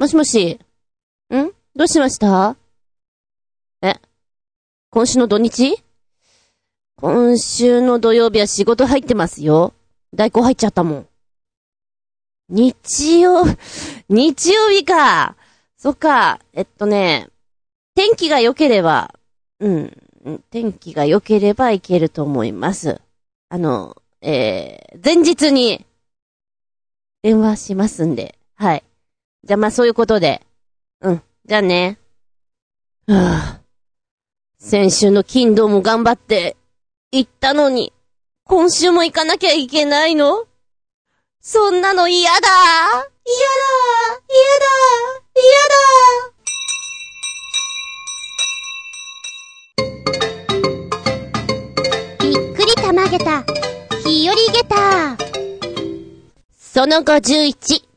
もしもし。ん？どうしました？え？今週の土日？今週の土曜日は仕事入ってますよ。代行入っちゃったもん。日曜、日曜日か。そっか。えっとね、天気が良ければ、うん、天気が良ければいけると思います。あの、えー、前日に、電話しますんで、はい。じゃあまあそういうことで、うん、じゃあね。はぁ、先週の金土も頑張って行ったのに、今週も行かなきゃいけないの？そんなの嫌だ。嫌だ。嫌だ。嫌だ。びっくりたまげた、日和げた。その51、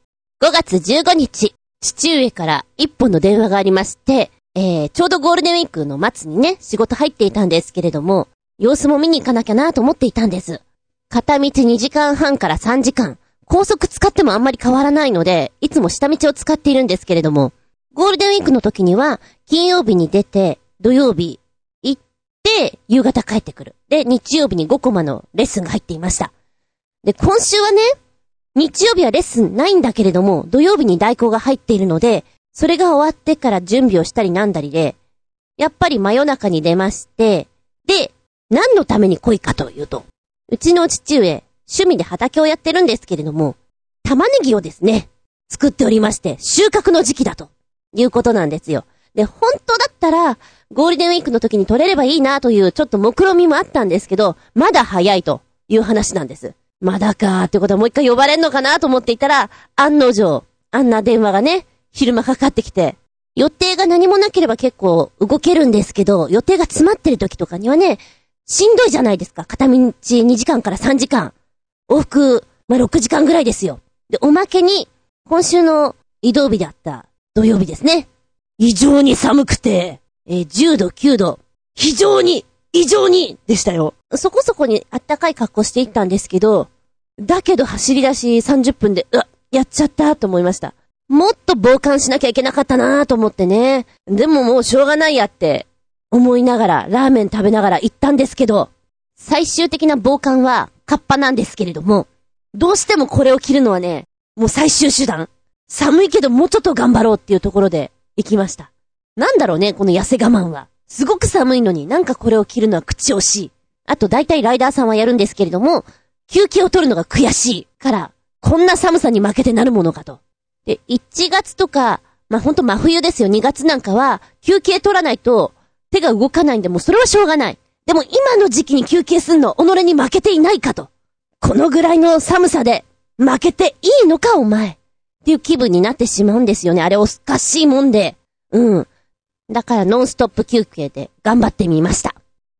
5月15日、父上から一本の電話がありまして、えー、ちょうどゴールデンウィークの末にね、仕事入っていたんですけれども、様子も見に行かなきゃなと思っていたんです。片道2時間半から3時間。高速使ってもあんまり変わらないので、いつも下道を使っているんですけれども、ゴールデンウィークの時には、金曜日に出て、土曜日行って、夕方帰ってくる。で、日曜日に5コマのレッスンが入っていました。で、今週はね、日曜日はレッスンないんだけれども、土曜日に代行が入っているので、それが終わってから準備をしたりなんだりで、やっぱり真夜中に出まして、で、何のために来いかというと、うちの父上、趣味で畑をやってるんですけれども、玉ねぎをですね、作っておりまして、収穫の時期だと、いうことなんですよ。で、本当だったら、ゴールデンウィークの時に取れればいいなというちょっと目論みもあったんですけど、まだ早いという話なんです。まだかーってことはもう一回呼ばれんのかなと思っていたら、案の定、あんな電話がね、昼間かかってきて、予定が何もなければ結構動けるんですけど、予定が詰まってる時とかにはね、しんどいじゃないですか。片道2時間から3時間。往復、まあ、6時間ぐらいですよ。で、おまけに、今週の移動日であった土曜日ですね。異常に寒くて、えー、10度、9度、非常に、異常に、でしたよ。そこそこにあったかい格好していったんですけど、だけど走り出し30分で、うわ、やっちゃったと思いました。もっと傍観しなきゃいけなかったなと思ってね。でももうしょうがないやって思いながら、ラーメン食べながら行ったんですけど、最終的な傍観はカッパなんですけれども、どうしてもこれを着るのはね、もう最終手段。寒いけどもうちょっと頑張ろうっていうところで行きました。なんだろうね、この痩せ我慢は。すごく寒いのになんかこれを着るのは口惜しい。あと大体ライダーさんはやるんですけれども、休憩を取るのが悔しいから、こんな寒さに負けてなるものかと。で、1月とか、まあ、ほんと真冬ですよ、2月なんかは、休憩取らないと手が動かないんで、もうそれはしょうがない。でも今の時期に休憩すんの、己に負けていないかと。このぐらいの寒さで、負けていいのか、お前。っていう気分になってしまうんですよね。あれおかしいもんで。うん。だからノンストップ休憩で頑張ってみました。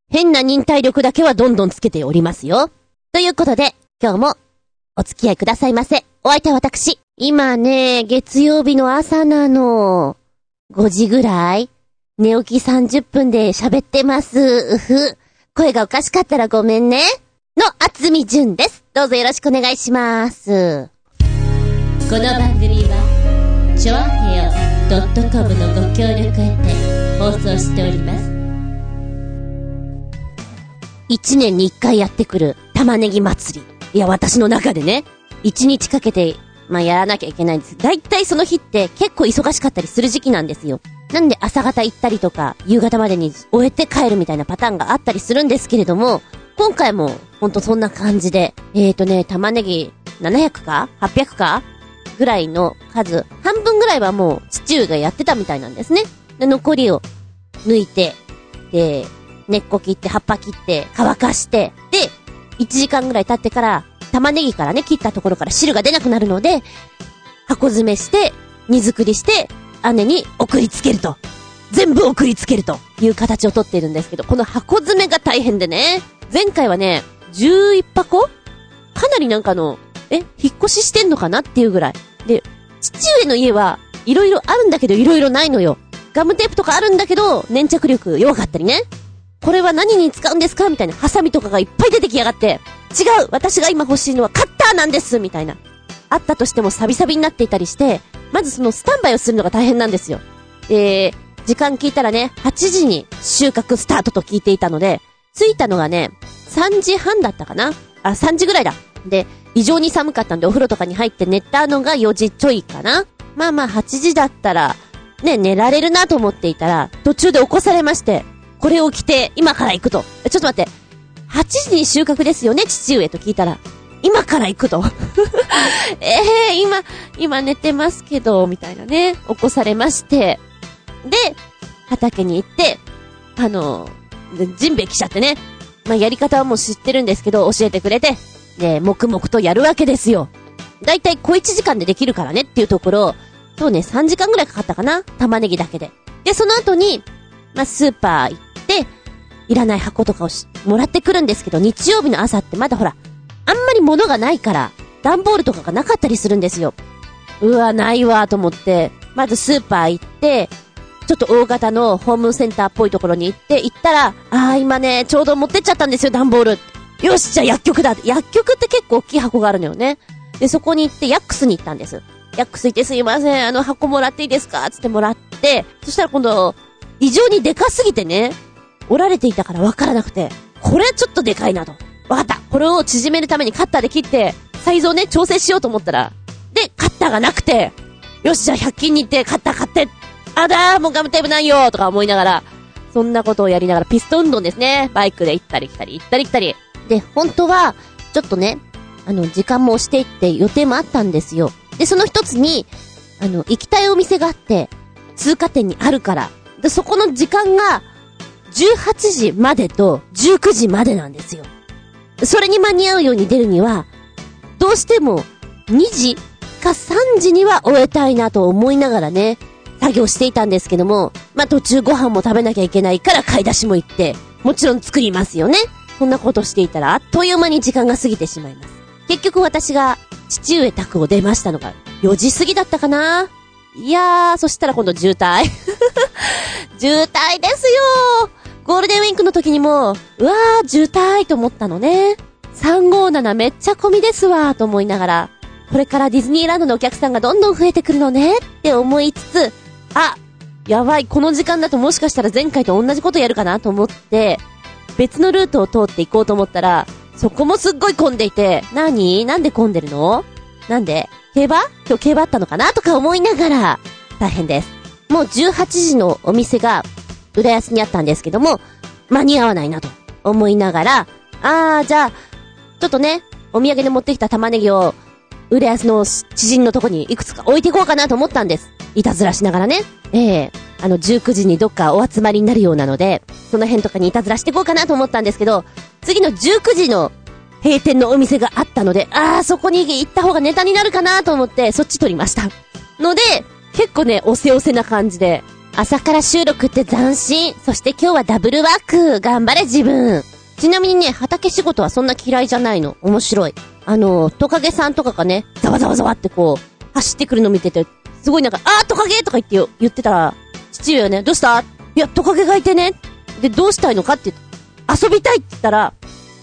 変な忍耐力だけはどんどんつけておりますよ。ということで、今日もお付き合いくださいませ。お相手は私。今ね、月曜日の朝なの。5時ぐらい寝起き30分で喋ってます。うふ。声がおかしかったらごめんね。の、あつみじゅんです。どうぞよろしくお願いします。この番組は、ちょあへよ .com のご協力へて放送しております。一年に一回やってくる玉ねぎ祭り。いや、私の中でね、一日かけて、まあ、やらなきゃいけないんです。だいたいその日って結構忙しかったりする時期なんですよ。なんで朝方行ったりとか、夕方までに終えて帰るみたいなパターンがあったりするんですけれども、今回も、ほんとそんな感じで、えーとね、玉ねぎ700か ?800 か？ぐらいの数、半分ぐらいはもう父上がやってたみたいなんですね。で、残りを抜いて、で、根っこ切って葉っぱ切って乾かして、で、1時間ぐらい経ってから、玉ねぎからね、切ったところから汁が出なくなるので、箱詰めして、荷造りして、姉に送りつけると。全部送りつけるという形をとっているんですけど、この箱詰めが大変でね。前回はね、11箱かなりなんかの、え、引っ越ししてんのかなっていうぐらい。で、父上の家は、いろいろあるんだけどいろいろないのよ。ガムテープとかあるんだけど、粘着力弱かったりね。これは何に使うんですか？みたいなハサミとかがいっぱい出てきやがって、違う。私が今欲しいのはカッターなんです。みたいな。あったとしてもサビサビになっていたりして、まずそのスタンバイをするのが大変なんですよ。で、時間聞いたらね、8時に収穫スタートと聞いていたので、着いたのがね、3時半だったかな？あ、3時ぐらいだ。で、異常に寒かったんでお風呂とかに入って寝たのが4時ちょいかな？まあまあ8時だったら、ね、寝られるなと思っていたら、途中で起こされまして、これを着て今から行くと。ちょっと待って、8時に収穫ですよね、父上と聞いたら。今から行くと。え えー、今、今寝てますけど、みたいなね、起こされまして。で、畑に行って、あの、ジンベエ来ちゃってね。まあ、やり方はもう知ってるんですけど、教えてくれて、で、黙々とやるわけですよ。だいたい小1時間でできるからねっていうところ、そうね、3時間ぐらいかかったかな玉ねぎだけで。で、その後に、まあ、スーパー行っ、いらない箱とかをもらってくるんですけど、日曜日の朝ってまだほら、あんまり物がないから、段ボールとかがなかったりするんですよ。うわ、ないわ、と思って、まずスーパー行って、ちょっと大型のホームセンターっぽいところに行って、行ったら、あー今ね、ちょうど持ってっちゃったんですよ、段ボール。よし、じゃあ薬局だ。薬局って結構大きい箱があるのよね。で、そこに行って、ヤックスに行ったんです。ヤックス行ってすいません、あの箱もらっていいですか？つってもらって、そしたら今度、異常にでかすぎてね、折られていたからわからなくて、これはちょっとでかいなと。わかった。これを縮めるためにカッターで切って、サイズをね、調整しようと思ったら、で、カッターがなくて、よし、じゃあ100均に行って、カッター買って、あだー、もうガムテープないよとか思いながら、そんなことをやりながら、ピストン運動ですね。バイクで行ったり来たり、行ったり来たり。で、本当は、ちょっとね、あの、時間も押していって予定もあったんですよ。で、その一つに、あの、行きたいお店があって、通過点にあるから。で、そこの時間が、18時までと19時までなんですよ。それに間に合うように出るには、どうしても2時か3時には終えたいなと思いながらね、作業していたんですけども、まあ、途中ご飯も食べなきゃいけないから買い出しも行って、もちろん作りますよね。そんなことしていたらあっという間に時間が過ぎてしまいます。結局私が父上宅を出ましたのが4時過ぎだったかないやー、そしたら今度渋滞。渋滞ですよゴールデンウィークの時にも、うわー、渋滞と思ったのね。357めっちゃ混みですわ、と思いながら、これからディズニーランドのお客さんがどんどん増えてくるのね、って思いつつ、あ、やばい、この時間だともしかしたら前回と同じことやるかなと思って、別のルートを通って行こうと思ったら、そこもすっごい混んでいて、なになんで混んでるの？なんで？競馬？今日競馬あったのかな？とか思いながら、大変です。もう18時のお店が、浦安にあったんですけども、間に合わないなと思いながら、あー、じゃあ、ちょっとね、お土産で持ってきた玉ねぎを、浦安の知人のとこにいくつか置いていこうかなと思ったんです。いたずらしながらね。ええー、あの、19時にどっかお集まりになるようなので、その辺とかにいたずらしていこうかなと思ったんですけど、次の19時の閉店のお店があったので、あー、そこに行った方がネタになるかなと思って、そっち撮りました。ので、結構ね、おせおせな感じで、朝から収録って斬新。そして今日はダブルワーク。頑張れ自分。ちなみにね、畑仕事はそんな嫌いじゃないの。面白い。あの、トカゲさんとかがね、ざわざわざわってこう、走ってくるの見てて、すごいなんか、あートカゲとか言ってよ、言ってたら、父上はね、どうしたいや、トカゲがいてね。で、どうしたいのか？って言って、遊びたいって言ったら、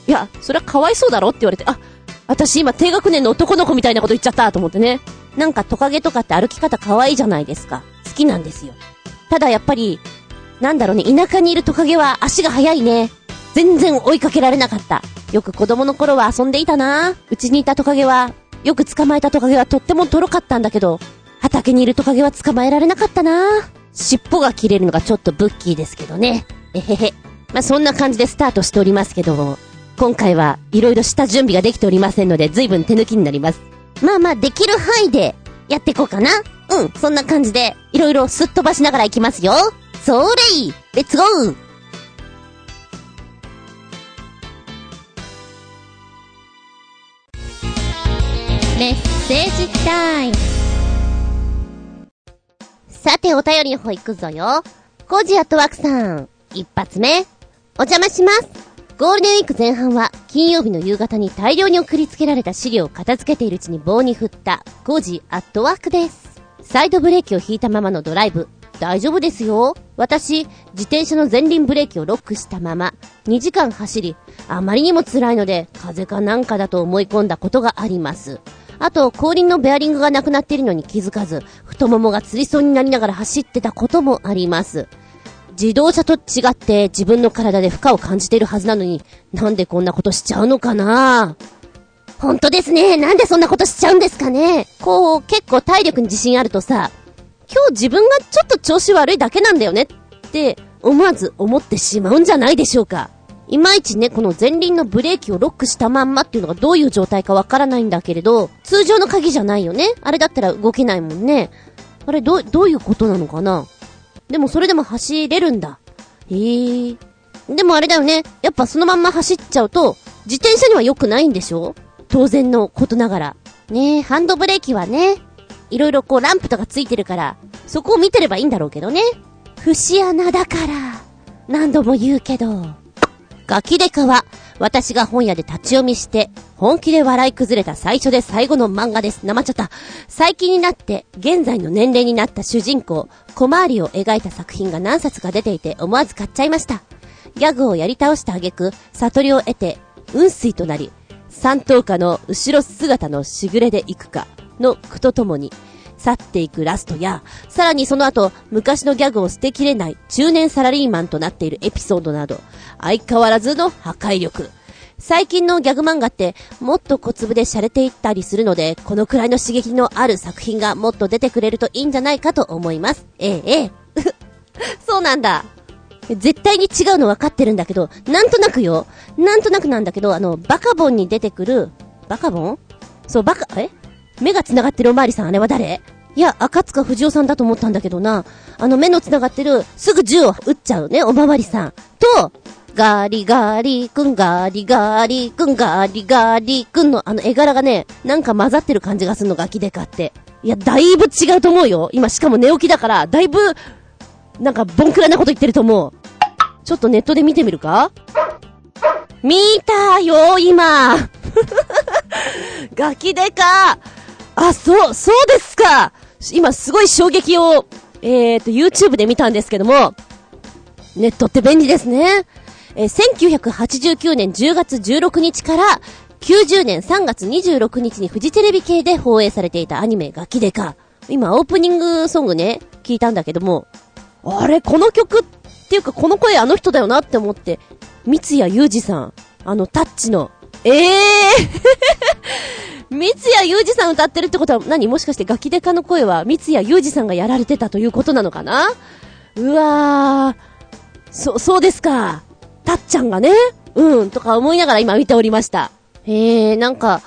いや、それはかわいそうだろ？って言われて、あ、私今低学年の男の子みたいなこと言っちゃったと思ってね。なんかトカゲとかって歩き方可愛いじゃないですか。好きなんですよ。ただやっぱり、なんだろうね、田舎にいるトカゲは足が速いね。全然追いかけられなかった。よく子供の頃は遊んでいたな。うちにいたトカゲは、よく捕まえたトカゲはとってもとろかったんだけど、畑にいるトカゲは捕まえられなかったな。尻尾が切れるのがちょっとブッキーですけどね。えへへ。まあ、そんな感じでスタートしておりますけども、今回はいろいろした準備ができておりませんので、随分手抜きになります。まあまあ、できる範囲でやっていこうかな。うん、そんな感じで、いろいろすっ飛ばしながら行きますよ。それいレッツゴーメッセージタイム。さて、お便りの方行くぞよ。コージアットワークさん、一発目、お邪魔します。ゴールデンウィーク前半は、金曜日の夕方に大量に送りつけられた資料を片付けているうちに棒に振った、コージアットワークです。サイドブレーキを引いたままのドライブ、大丈夫ですよ。私、自転車の前輪ブレーキをロックしたまま、2時間走り、あまりにも辛いので、風かなんかだと思い込んだことがあります。あと、後輪のベアリングがなくなっているのに気づかず、太ももがつりそうになりながら走ってたこともあります。自動車と違って自分の体で負荷を感じているはずなのに、なんでこんなことしちゃうのかな？ぁ本当ですね。なんでそんなことしちゃうんですかね。こう、結構体力に自信あるとさ、今日自分がちょっと調子悪いだけなんだよねって思わず思ってしまうんじゃないでしょうか。いまいちね、この前輪のブレーキをロックしたまんまっていうのがどういう状態かわからないんだけれど、通常の鍵じゃないよね。あれだったら動けないもんね。あれ、ど、どういうことなのかなでもそれでも走れるんだ。へえ。でもあれだよね。やっぱそのまんま走っちゃうと、自転車には良くないんでしょ？当然のことながら。ねえ、ハンドブレーキはね、いろいろこうランプとかついてるから、そこを見てればいいんだろうけどね。節穴だから、何度も言うけど。ガキデカは、私が本屋で立ち読みして、本気で笑い崩れた最初で最後の漫画です。なまっちゃった。最近になって、現在の年齢になった主人公、小回りを描いた作品が何冊か出ていて思わず買っちゃいました。ギャグをやり倒した挙句、悟りを得て、雲水となり、三等家の後ろ姿のしぐれで行くか、の句とともに、去っていくラストや、さらにその後、昔のギャグを捨てきれない中年サラリーマンとなっているエピソードなど、相変わらずの破壊力。最近のギャグ漫画って、もっと小粒で洒落ていったりするので、このくらいの刺激のある作品がもっと出てくれるといいんじゃないかと思います。ええ、ええ。そうなんだ。絶対に違うの分かってるんだけど、なんとなくよ。なんとなくなんだけど、あの、バカボンに出てくる、バカボン？そう、バカ、え？目が繋がってるおまわりさん、あれは誰？いや、赤塚不二夫さんだと思ったんだけどな。あの目の繋がってる、すぐ銃を撃っちゃうね、おまわりさん。と、ガーリガーリくん、ガーリガーリくん、ガーリガーリくんのあの絵柄がね、なんか混ざってる感じがするの、ガキデカって。いや、だいぶ違うと思うよ。今、しかも寝起きだから、だいぶ、なんか、ボンクラなこと言ってると思う。ちょっとネットで見てみるか？見たよ、今。ガキデカあ、そう、そうですか今すごい衝撃を、えーと、YouTube で見たんですけども、ネットって便利ですね。えー、1989年10月16日から90年3月26日にフジテレビ系で放映されていたアニメガキデカ。今オープニングソングね、聞いたんだけども、あれ、この曲っていうかこの声あの人だよなって思って、三谷裕二さん、あのタッチの、ええー 三谷裕二さん歌ってるってことは何？もしかしてガキデカの声は三谷裕二さんがやられてたということなのかな？うわー。そ、そうですか。たっちゃんがね、うん、とか思いながら今見ておりました。へえ、なんか、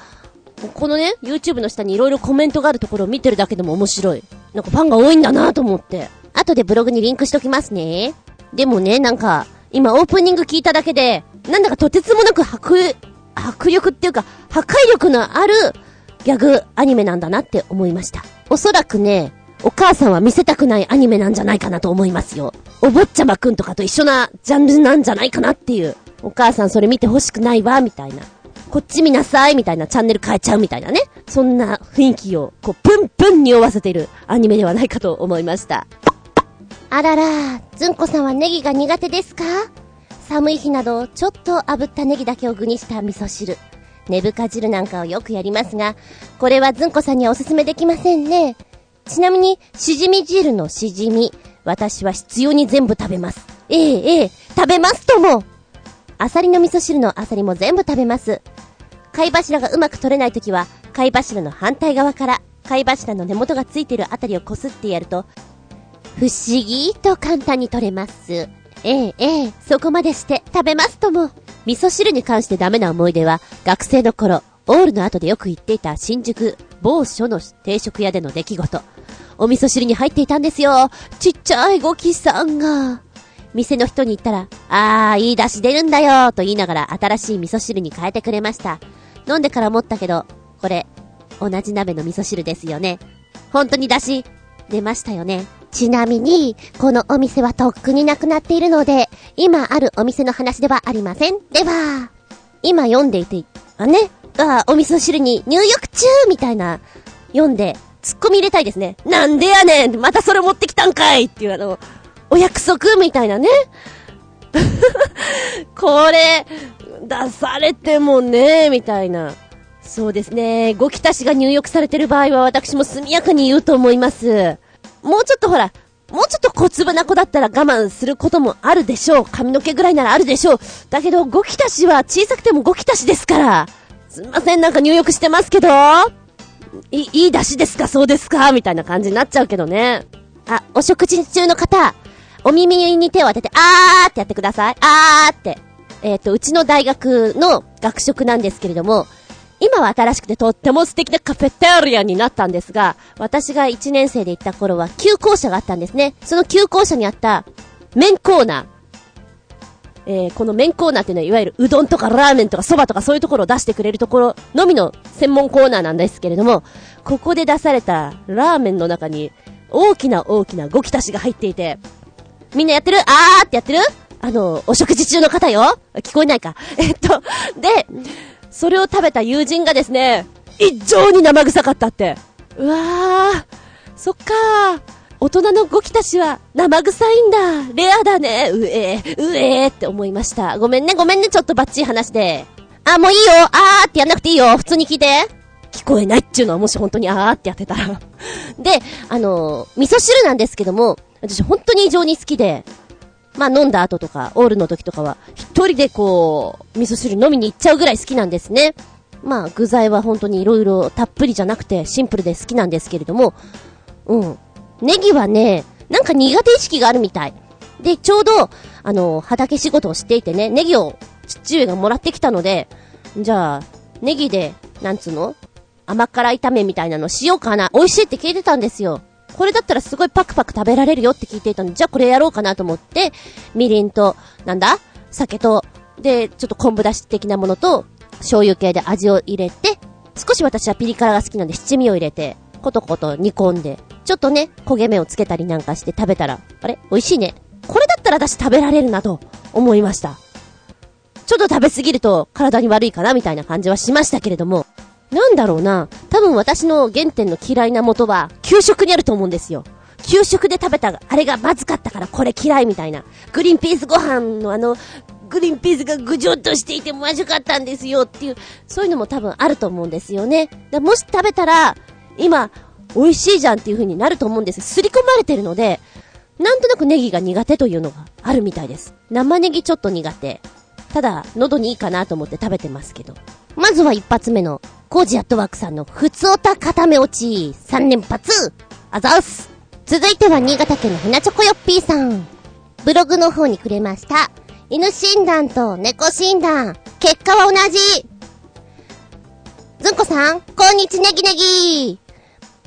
このね、YouTube の下に色々コメントがあるところを見てるだけでも面白い。なんかファンが多いんだなと思って。後でブログにリンクしときますね。でもね、なんか、今オープニング聞いただけで、なんだかとてつもなく迫、迫力っていうか、破壊力のあるギャグアニメなんだなって思いました。おそらくね、お母さんは見せたくないアニメなんじゃないかなと思いますよ。お坊ちゃまくんとかと一緒なジャンルなんじゃないかなっていう。お母さんそれ見て欲しくないわ、みたいな。こっち見なさい、みたいなチャンネル変えちゃうみたいなね。そんな雰囲気を、こう、プンプンに匂わせてるアニメではないかと思いました。あらら、ずんこさんはネギが苦手ですか？寒い日など、ちょっと炙ったネギだけを具にした味噌汁。根深汁なんかをよくやりますが、これはずんこさんにはおすすめできませんね。ちなみに、しじみ汁のしじみ、私は必要に全部食べます。ええええ、食べますともアサリの味噌汁のアサリも全部食べます。貝柱がうまく取れないときは、貝柱の反対側から、貝柱の根元がついているあたりをこすってやると、不思議と簡単に取れます。ええええ、そこまでして食べますとも。味噌汁に関してダメな思い出は、学生の頃、オールの後でよく行っていた新宿某所の定食屋での出来事。お味噌汁に入っていたんですよ。ちっちゃいゴキさんが。店の人に言ったら、あー、いい出汁出るんだよと言いながら新しい味噌汁に変えてくれました。飲んでから思ったけど、これ、同じ鍋の味噌汁ですよね。本当に出汁、出ましたよね。ちなみに、このお店はとっくになくなっているので、今あるお店の話ではありません。では、今読んでいて、あね、がお味噌汁に入浴中みたいな、読んで、突っ込み入れたいですね。なんでやねんまたそれ持ってきたんかいっていうあの、お約束みたいなね。これ、出されてもね、みたいな。そうですね。ごきたしが入浴されてる場合は私も速やかに言うと思います。もうちょっとほら、もうちょっと小粒な子だったら我慢することもあるでしょう。髪の毛ぐらいならあるでしょう。だけど、ごきたしは小さくてもごきたしですから。すみません、なんか入浴してますけど。い、いい出汁ですか？そうですか？みたいな感じになっちゃうけどね。あ、お食事中の方、お耳に手を当てて、あーってやってください。あーって。えっ、ー、と、うちの大学の学食なんですけれども、今は新しくてとっても素敵なカフェテリアになったんですが、私が1年生で行った頃は旧校舎があったんですね。その旧校舎にあった麺コーナー。えー、この麺コーナーっていうのは、いわゆるうどんとかラーメンとか蕎麦とかそういうところを出してくれるところのみの専門コーナーなんですけれども、ここで出されたラーメンの中に大きな大きなごきたしが入っていて、みんなやってる？あーってやってる？あの、お食事中の方よ聞こえないか。えっと、で、それを食べた友人がですね、異常に生臭かったって。うわー、そっかー。大人のゴキたちは生臭いんだ。レアだね。うえー、うえーって思いました。ごめんね、ごめんね、ちょっとバッチリ話で。あ、もういいよあーってやんなくていいよ普通に聞いて。聞こえないっていうのはもし本当にあーってやってたらで、あのー、味噌汁なんですけども、私本当に異常に好きで、まあ飲んだ後とか、オールの時とかは、一人でこう、味噌汁飲みに行っちゃうぐらい好きなんですね。まあ具材は本当に色々たっぷりじゃなくてシンプルで好きなんですけれども、うん。ネギはね、なんか苦手意識があるみたい。で、ちょうど、あの、畑仕事をしていてね、ネギを父上がもらってきたので、じゃあ、ネギで、なんつうの甘辛炒めみたいなのしようかな。美味しいって聞いてたんですよ。これだったらすごいパクパク食べられるよって聞いていたので、じゃあこれやろうかなと思って、みりんと、なんだ？酒と、で、ちょっと昆布だし的なものと、醤油系で味を入れて、少し私はピリ辛が好きなんで七味を入れて、コトコト煮込んで、ちょっとね、焦げ目をつけたりなんかして食べたら、あれ？美味しいね。これだったら私食べられるなと思いました。ちょっと食べすぎると体に悪いかなみたいな感じはしましたけれども、なんだろうな。多分私の原点の嫌いな元は、給食にあると思うんですよ。給食で食べた、あれがまずかったからこれ嫌いみたいな。グリーンピースご飯のあの、グリーンピースがぐじょっとしていてまずかったんですよっていう、そういうのも多分あると思うんですよね。だもし食べたら、今、美味しいじゃんっていう風になると思うんです。すり込まれてるので、なんとなくネギが苦手というのがあるみたいです。生ネギちょっと苦手。ただ、喉にいいかなと思って食べてますけど。まずは一発目のコージアットワークさんのふつおた固め落ち、3連発あざうす続いては新潟県のひなチョコヨッピーさん。ブログの方にくれました。犬診断と猫診断、結果は同じ。ずんこさん、こんにちネギネギ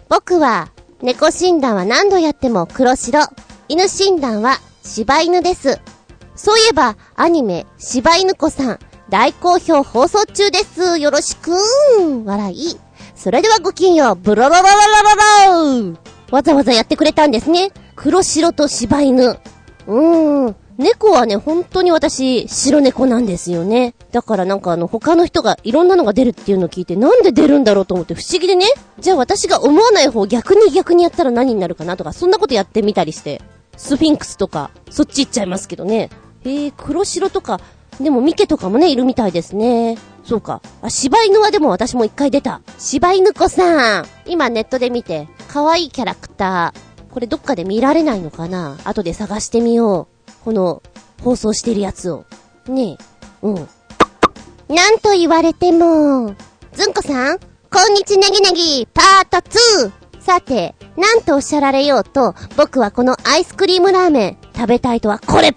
僕は、猫診断は何度やっても黒白。犬診断は柴犬です。そういえば、アニメ、柴犬子さん、大好評放送中です。よろしくー笑い。それではごきげんよう。ブロロロロロロロわざわざやってくれたんですね。黒白と柴犬。うーん。猫はね、本当に私、白猫なんですよね。だからなんかあの、他の人がいろんなのが出るっていうのを聞いて、なんで出るんだろうと思って不思議でね。じゃあ私が思わない方逆に逆にやったら何になるかなとか、そんなことやってみたりして。スフィンクスとか、そっち行っちゃいますけどね。へえ、黒白とか、でもミケとかもね、いるみたいですね。そうか。あ、柴犬はでも私も一回出た。柴犬子さん。今ネットで見て、可愛いキャラクター。これどっかで見られないのかな？後で探してみよう。この、放送してるやつを。ねえ。うん。なんと言われても、ずんこさん、こんにちネギネギ、パート 2! さて、なんとおっしゃられようと、僕はこのアイスクリームラーメン、食べたいとはこれ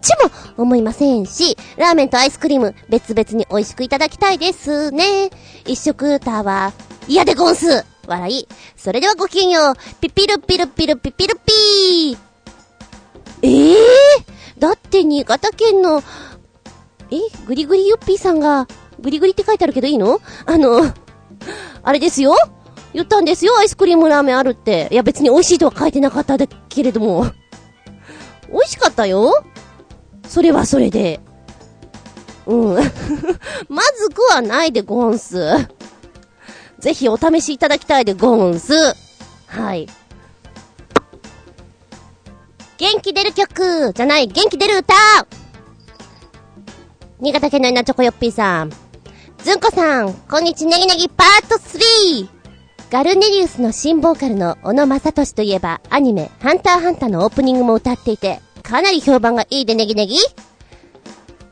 ちも思いませんし、ラーメンとアイスクリーム別々に美味しくいただきたいですね。一食タワー、嫌でゴンス笑い。それではごきげんよう。ピピルピルピルピピルピー。ええー、だって新潟県の、え？グリグリヨッピーさんが、グリグリって書いてあるけどいいの？あの、あれですよ言ったんですよ、アイスクリームラーメンあるって。いや別に美味しいとは書いてなかったけれども。美味しかったよそれはそれで。うん。まずくはないでゴンス。ぜひお試しいただきたいでゴンス。はい。元気出る曲じゃない、元気出る歌新潟県の稲チョコヨッピーさん。ずんこさん、こんにちはネギネギパート 3! ガルネリウスの新ボーカルの小野正俊といえば、アニメ、ハンターハンターのオープニングも歌っていて、かなり評判がいいでネギネギ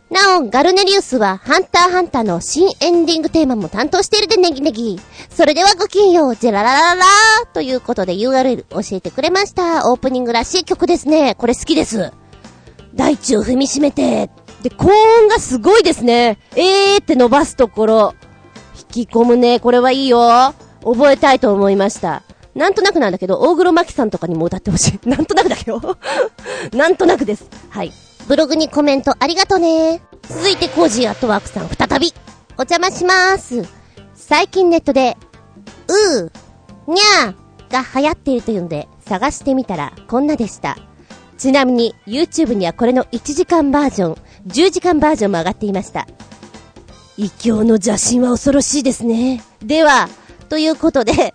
なお、ガルネリウスは、ハンターハンターの新エンディングテーマも担当しているでネギネギ。それではごきげんよう、ジェララララーということで URL 教えてくれました。オープニングらしい曲ですね。これ好きです。大地を踏みしめて。で、高音がすごいですね。えーって伸ばすところ。引き込むね。これはいいよ。覚えたいと思いました。なんとなくなんだけど、大黒摩季さんとかにも歌ってほしい。なんとなくだけど。なんとなくです。はい。ブログにコメントありがとね。続いてコージーアットワークさん再び。お邪魔しまーす。最近ネットで、うー、にゃーが流行っているというので探してみたらこんなでした。ちなみに YouTube にはこれの1時間バージョン、10時間バージョンも上がっていました。異教の邪神は恐ろしいですね。では、ということで、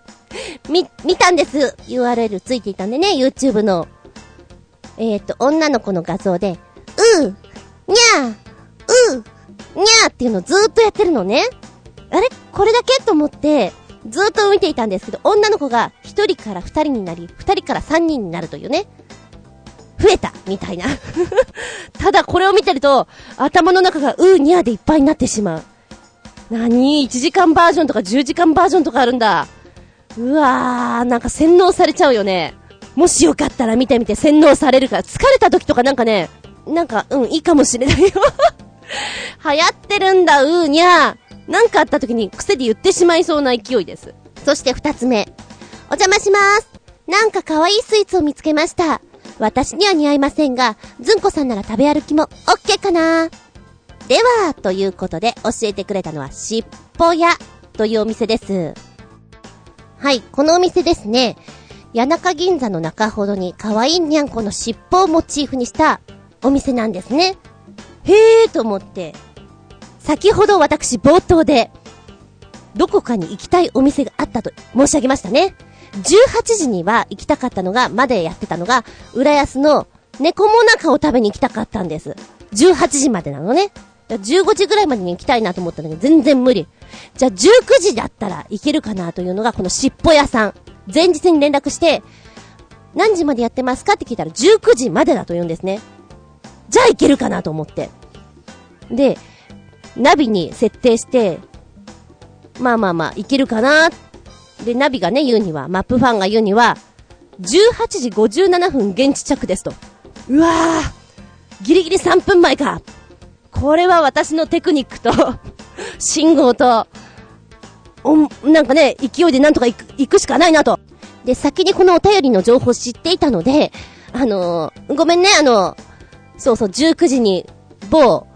み、見たんです。URL ついていたんでね、YouTube の。えっ、と、女の子の画像で、うー、にゃー、うー、にゃーっていうのをずーっとやってるのね。あれ？これだけ？と思って、ずーっと見ていたんですけど、女の子が1人から2人になり、2人から3人になるというね。増えたみたいな。ただこれを見てると、頭の中がうーにゃーでいっぱいになってしまう。なに ?1 時間バージョンとか10時間バージョンとかあるんだ。うわー、なんか洗脳されちゃうよね。もしよかったら見てみて洗脳されるから、疲れた時とかなんかね、なんか、うん、いいかもしれないよ 流行ってるんだ、うーにゃー。なんかあった時に癖で言ってしまいそうな勢いです。そして二つ目。お邪魔します。なんか可愛いスイーツを見つけました。私には似合いませんが、ずんこさんなら食べ歩きもオッケーかなでは、ということで教えてくれたのは、しっぽ屋というお店です。はい、このお店ですね。谷中銀座の中ほどに可愛いにゃんこの尻尾をモチーフにしたお店なんですね。へーと思って、先ほど私冒頭で、どこかに行きたいお店があったと申し上げましたね。18時には行きたかったのが、までやってたのが、浦安の猫もなかを食べに行きたかったんです。18時までなのね。15時ぐらいまでに行きたいなと思ったんだけど、全然無理。じゃあ19時だったらいけるかなというのが、このしっぽ屋さん。前日に連絡して、何時までやってますかって聞いたら19時までだと言うんですね。じゃあいけるかなと思って。で、ナビに設定して、まあまあまあ、いけるかな。で、ナビがね、言うには、マップファンが言うには、18時57分現地着ですと。うわぁ、ギリギリ3分前か。これは私のテクニックと 信号と、お、なんかね、勢いでなんとか行く、行くしかないなと。で、先にこのお便りの情報知っていたので、あのー、ごめんね、あのー、そうそう、19時に、某、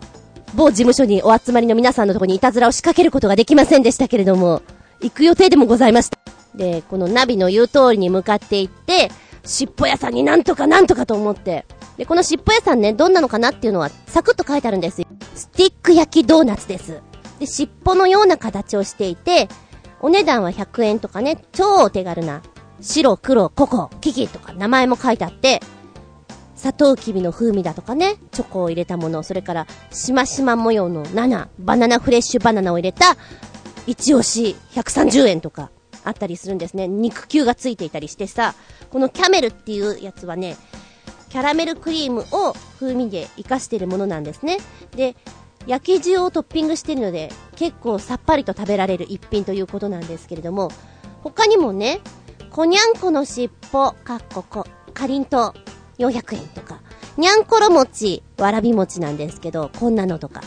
某事務所にお集まりの皆さんのとこにいたずらを仕掛けることができませんでしたけれども、行く予定でもございました。で、このナビの言う通りに向かって行って、尻尾屋さんになんとかなんとかと思って、で、この尻尾屋さんね、どんなのかなっていうのは、サクッと書いてあるんですよ。スティック焼きドーナツです。で、尻尾のような形をしていて、お値段は100円とかね、超お手軽な、白、黒、ココ、キキとか名前も書いてあって、砂糖きびの風味だとかね、チョコを入れたもの、それから、しましま模様の7、バナナフレッシュバナナを入れた、一押し130円とか、あったりするんですね。肉球がついていたりしてさ、このキャメルっていうやつはね、キャラメルクリームを風味で活かしているものなんですね。で、焼き塩をトッピングしているので、結構さっぱりと食べられる一品ということなんですけれども、他にもね、こにゃんこのしっぽ、かっここ、かりんとう、400円とか、にゃんころ餅、わらび餅なんですけど、こんなのとか、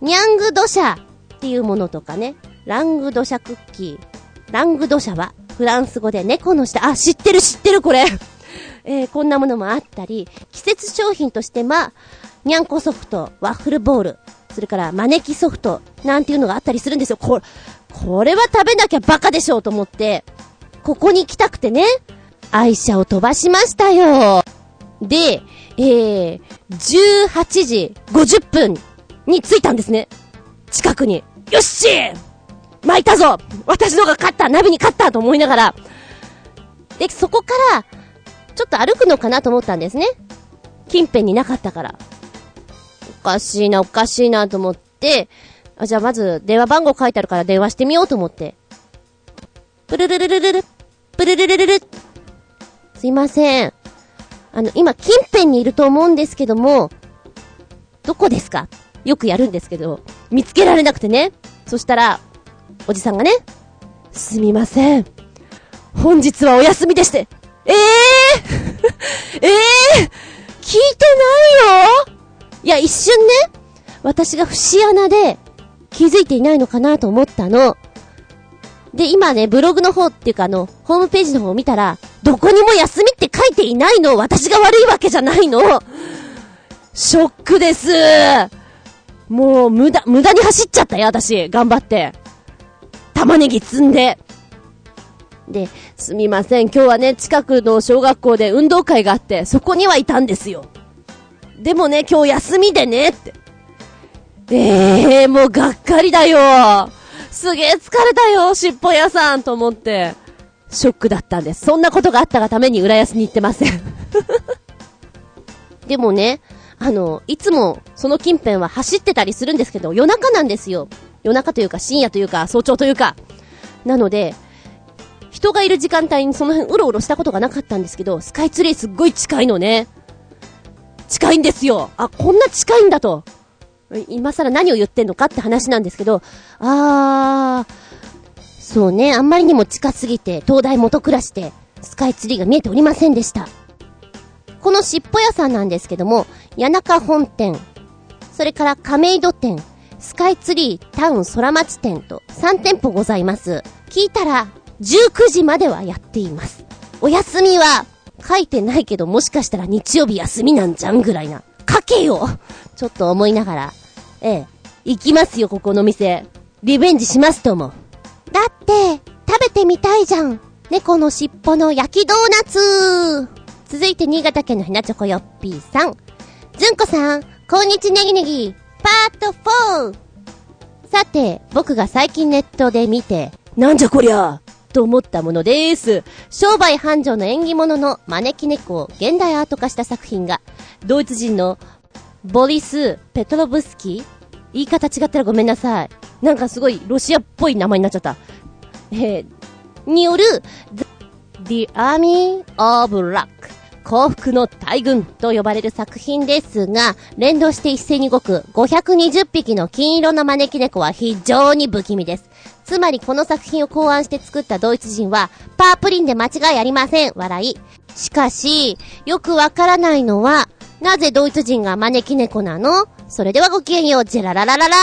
にゃんぐどしゃっていうものとかね、ラングドシャクッキー、ラングドシャは、フランス語で猫の下、あ、知ってる知ってるこれえー、こんなものもあったり、季節商品としてまあ、にゃんこソフト、ワッフルボール、それから招きソフト、なんていうのがあったりするんですよ。これ、これは食べなきゃバカでしょうと思って、ここに来たくてね、愛車を飛ばしましたよ。で、えー、18時50分に着いたんですね。近くに。よっしー巻いたぞ私のが勝ったナビに勝ったと思いながら。で、そこから、ちょっと歩くのかなと思ったんですね。近辺になかったから。おかしいな、おかしいなと思って、あ、じゃあまず電話番号書いてあるから電話してみようと思って。プルルルルルル、プルルルルル。すいません。あの、今近辺にいると思うんですけども、どこですか？よくやるんですけど、見つけられなくてね。そしたら、おじさんがね、すみません。本日はお休みでして。ええー、ええ、聞いてないよいや、一瞬ね、私が節穴で気づいていないのかなと思ったの。で、今ね、ブログの方っていうかあの、ホームページの方を見たら、どこにも休みって書いていないの私が悪いわけじゃないのショックですもう、無駄、無駄に走っちゃったよ、私。頑張って。玉ねぎ積んで。で、すみません。今日はね、近くの小学校で運動会があって、そこにはいたんですよ。でもね、今日休みでね、って。ええー、もうがっかりだよ。すげえ疲れたよ、しっぽ屋さんと思って。ショックだったんです。そんなことがあったがために浦安に行ってません。でもね、あの、いつもその近辺は走ってたりするんですけど、夜中なんですよ。夜中というか深夜というか早朝というか。なので、人がいる時間帯にその辺うろうろしたことがなかったんですけど、スカイツリーすっごい近いのね。近いんですよ。あ、こんな近いんだと。今更何を言ってんのかって話なんですけど、あー、そうね、あんまりにも近すぎて、東大元暮らして、スカイツリーが見えておりませんでした。このしっぽ屋さんなんですけども、谷中本店、それから亀戸店、スカイツリータウン空町店と3店舗ございます。聞いたら、19時まではやっています。お休みは、書いてないけどもしかしたら日曜日休みなんじゃんぐらいな。書けよちょっと思いながら、ええ、行きますよ、ここの店。リベンジしますとも。だって、食べてみたいじゃん。猫の尻尾の焼きドーナツ続いて新潟県のひなチョコよっぴーさん。ずんこさん、こんにちネギネギ、パート 4! さて、僕が最近ネットで見て、なんじゃこりゃと思ったものです。商売繁盛の縁起物の招き猫を現代アート化した作品が、ドイツ人のボリス・ペトロブスキー？言い方違ったらごめんなさい。なんかすごいロシアっぽい名前になっちゃった。えー、による、The Army of Luck 幸福の大群と呼ばれる作品ですが、連動して一斉に動く520匹の金色の招き猫は非常に不気味です。つまりこの作品を考案して作ったドイツ人は、パープリンで間違いありません。笑い。しかし、よくわからないのは、なぜドイツ人が招き猫なの？それではごきげんよう、ジェラララララ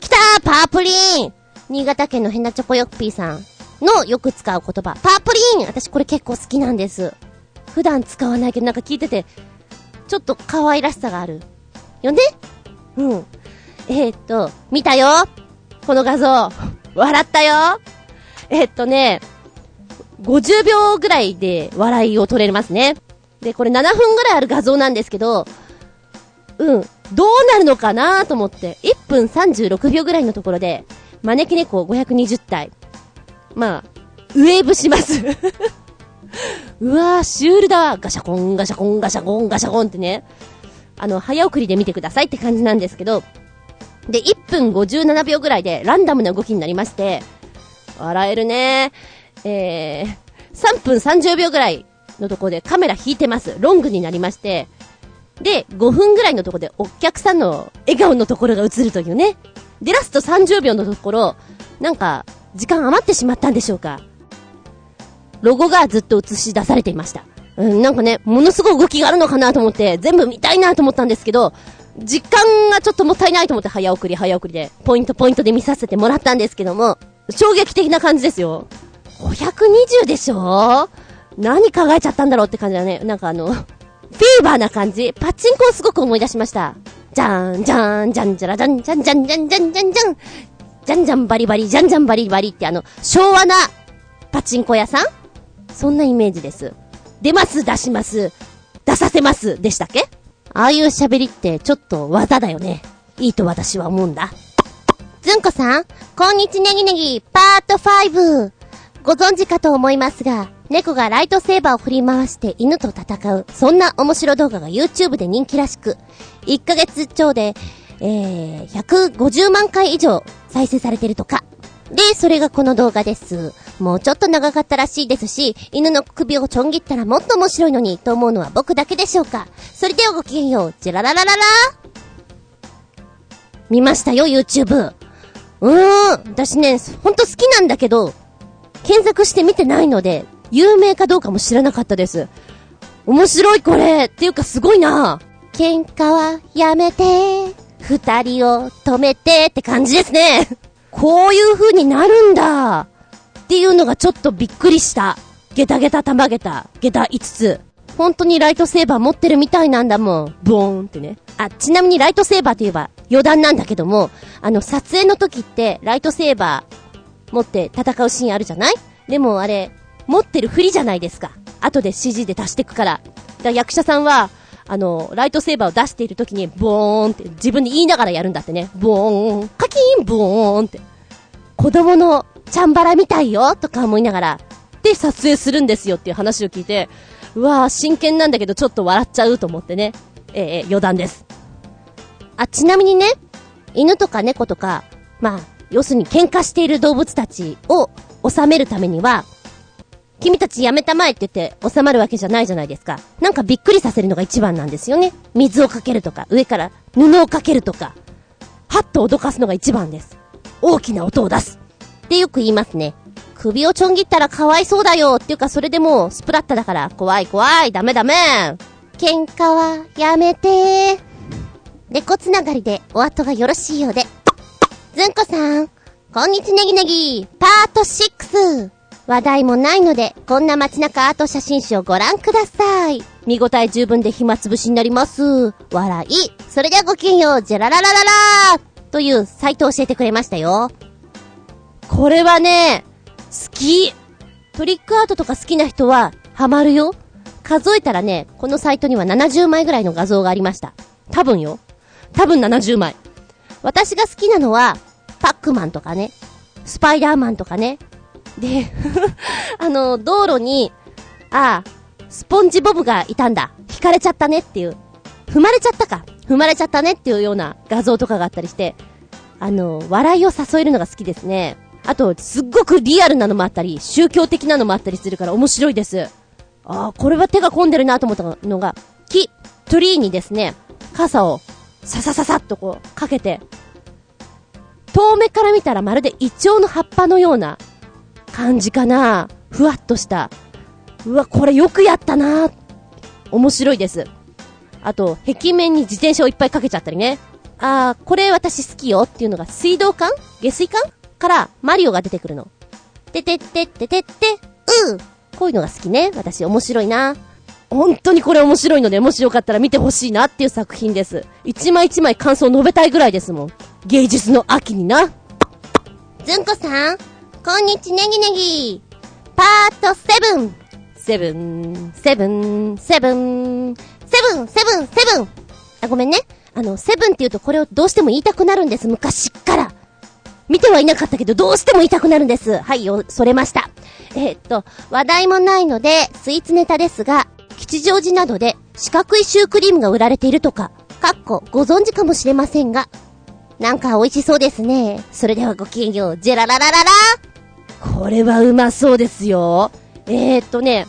来たーパープリン新潟県のヘナチョコヨッピーさんのよく使う言葉、パープリン私これ結構好きなんです。普段使わないけどなんか聞いてて、ちょっと可愛らしさがある。よね？うん。えー、っと、見たよこの画像。笑ったよえー、っとね、50秒ぐらいで笑いを取れますね。で、これ7分ぐらいある画像なんですけど、うん、どうなるのかなと思って、1分36秒ぐらいのところで、招き猫520体。まあ、ウェーブしますうわー、シュールだガシャコン、ガシャコン、ガシャコン、ガシャコンってね。あの、早送りで見てくださいって感じなんですけど、で、1分57秒ぐらいでランダムな動きになりまして、笑えるねえー、3分30秒ぐらいのとこでカメラ引いてます。ロングになりまして、で、5分ぐらいのとこでお客さんの笑顔のところが映るというね。で、ラスト30秒のところ、なんか、時間余ってしまったんでしょうか。ロゴがずっと映し出されていました。うん、なんかね、ものすごい動きがあるのかなと思って、全部見たいなと思ったんですけど、時間がちょっともったいないと思って早送り早送りで、ポイントポイントで見させてもらったんですけども、衝撃的な感じですよ。520でしょ？何考えちゃったんだろうって感じだね。なんかあの、フィーバーな感じ。パチンコをすごく思い出しました。じゃーん、じゃーん、じゃんじゃらじゃん、じゃんじゃんじゃんじゃんじゃんじゃん。じゃんじゃんバリバリ、じゃんじゃんバリバリってあの、昭和なパチンコ屋さんそんなイメージです。出ます、出します、出させます、でしたっけ？ああいう喋りってちょっと技だよね。いいと私は思うんだ。ずんこさん、こんにちネギネギ、パート5。ご存知かと思いますが、猫がライトセーバーを振り回して犬と戦う、そんな面白動画が YouTube で人気らしく、1ヶ月超でえー、150万回以上再生されてるとか。で、それがこの動画です。もうちょっと長かったらしいですし、犬の首をちょん切ったらもっと面白いのにと思うのは僕だけでしょうか。それではごきげんよう。ジェラララララ見ましたよ、YouTube。うーん、私ね、ほんと好きなんだけど、検索して見てないので、有名かどうかも知らなかったです。面白いこれっていうかすごいな喧嘩はやめて、二人を止めてって感じですね。こういう風になるんだっていうのがちょっとびっくりした。ゲタゲタ玉ゲタ、ゲタ5つ。本当にライトセーバー持ってるみたいなんだもん。ボーンってね。あ、ちなみにライトセーバーといえば余談なんだけども、あの、撮影の時ってライトセーバー持って戦うシーンあるじゃない？でもあれ、持ってるふりじゃないですか。後で CG で足してくから。だから役者さんは、あの、ライトセーバーを出している時に、ボーンって自分で言いながらやるんだってね。ボーン、カキーン、ボーンって。子供のチャンバラみたいよとか思いながら、で撮影するんですよっていう話を聞いて、うわぁ、真剣なんだけどちょっと笑っちゃうと思ってね。えー、余談です。あ、ちなみにね、犬とか猫とか、まあ、要するに喧嘩している動物たちを収めるためには、君たちやめたまえって言って収まるわけじゃないじゃないですか。なんかびっくりさせるのが一番なんですよね。水をかけるとか、上から布をかけるとか、はっと脅かすのが一番です。大きな音を出す。ってよく言いますね。首をちょん切ったらかわいそうだよっていうかそれでもうスプラッタだから怖い怖いダメダメ喧嘩はやめてー猫つながりでお後がよろしいようで。ずんこさん、こんにちねぎねぎ、パート6。話題もないので、こんな街中アート写真集をご覧ください。見応え十分で暇つぶしになります。笑い。それではごきげんよう、じゃらららららというサイトを教えてくれましたよ。これはね、好き。トリックアートとか好きな人は、ハマるよ。数えたらね、このサイトには70枚ぐらいの画像がありました。多分よ。多分70枚。私が好きなのは、パックマンとかね、スパイダーマンとかね。で、あの、道路に、ああ、スポンジボブがいたんだ。引かれちゃったねっていう。踏まれちゃったか。踏まれちゃったねっていうような画像とかがあったりして、あの、笑いを誘えるのが好きですね。あと、すっごくリアルなのもあったり、宗教的なのもあったりするから面白いです。ああ、これは手が込んでるなと思ったのが、木、トリーにですね、傘をささささっとこう、かけて、遠目から見たらまるでイチョウの葉っぱのような感じかな。ふわっとした。うわ、これよくやったな面白いです。あと、壁面に自転車をいっぱいかけちゃったりね。あー、これ私好きよっていうのが水道管？下水管？からマリオが出てくるの。ててってっててって、うん。こういうのが好きね。私面白いな。本当にこれ面白いので、もしよかったら見てほしいなっていう作品です。一枚一枚感想を述べたいぐらいですもん。芸術の秋にな。ずんこさん、こんにちネギネギ。パートセブン。セブン、セブン、セブン、セブン、セブン、セブン。あ、ごめんね。あの、セブンって言うとこれをどうしても言いたくなるんです。昔っから。見てはいなかったけど、どうしても言いたくなるんです。はい、よ、それました。えー、っと、話題もないので、スイーツネタですが、吉祥寺などで四角いシュークリームが売られているとか、かっこご存知かもしれませんが、なんか美味しそうですね。それではごきげんよう、ジェラララララこれはうまそうですよ。えー、っとね、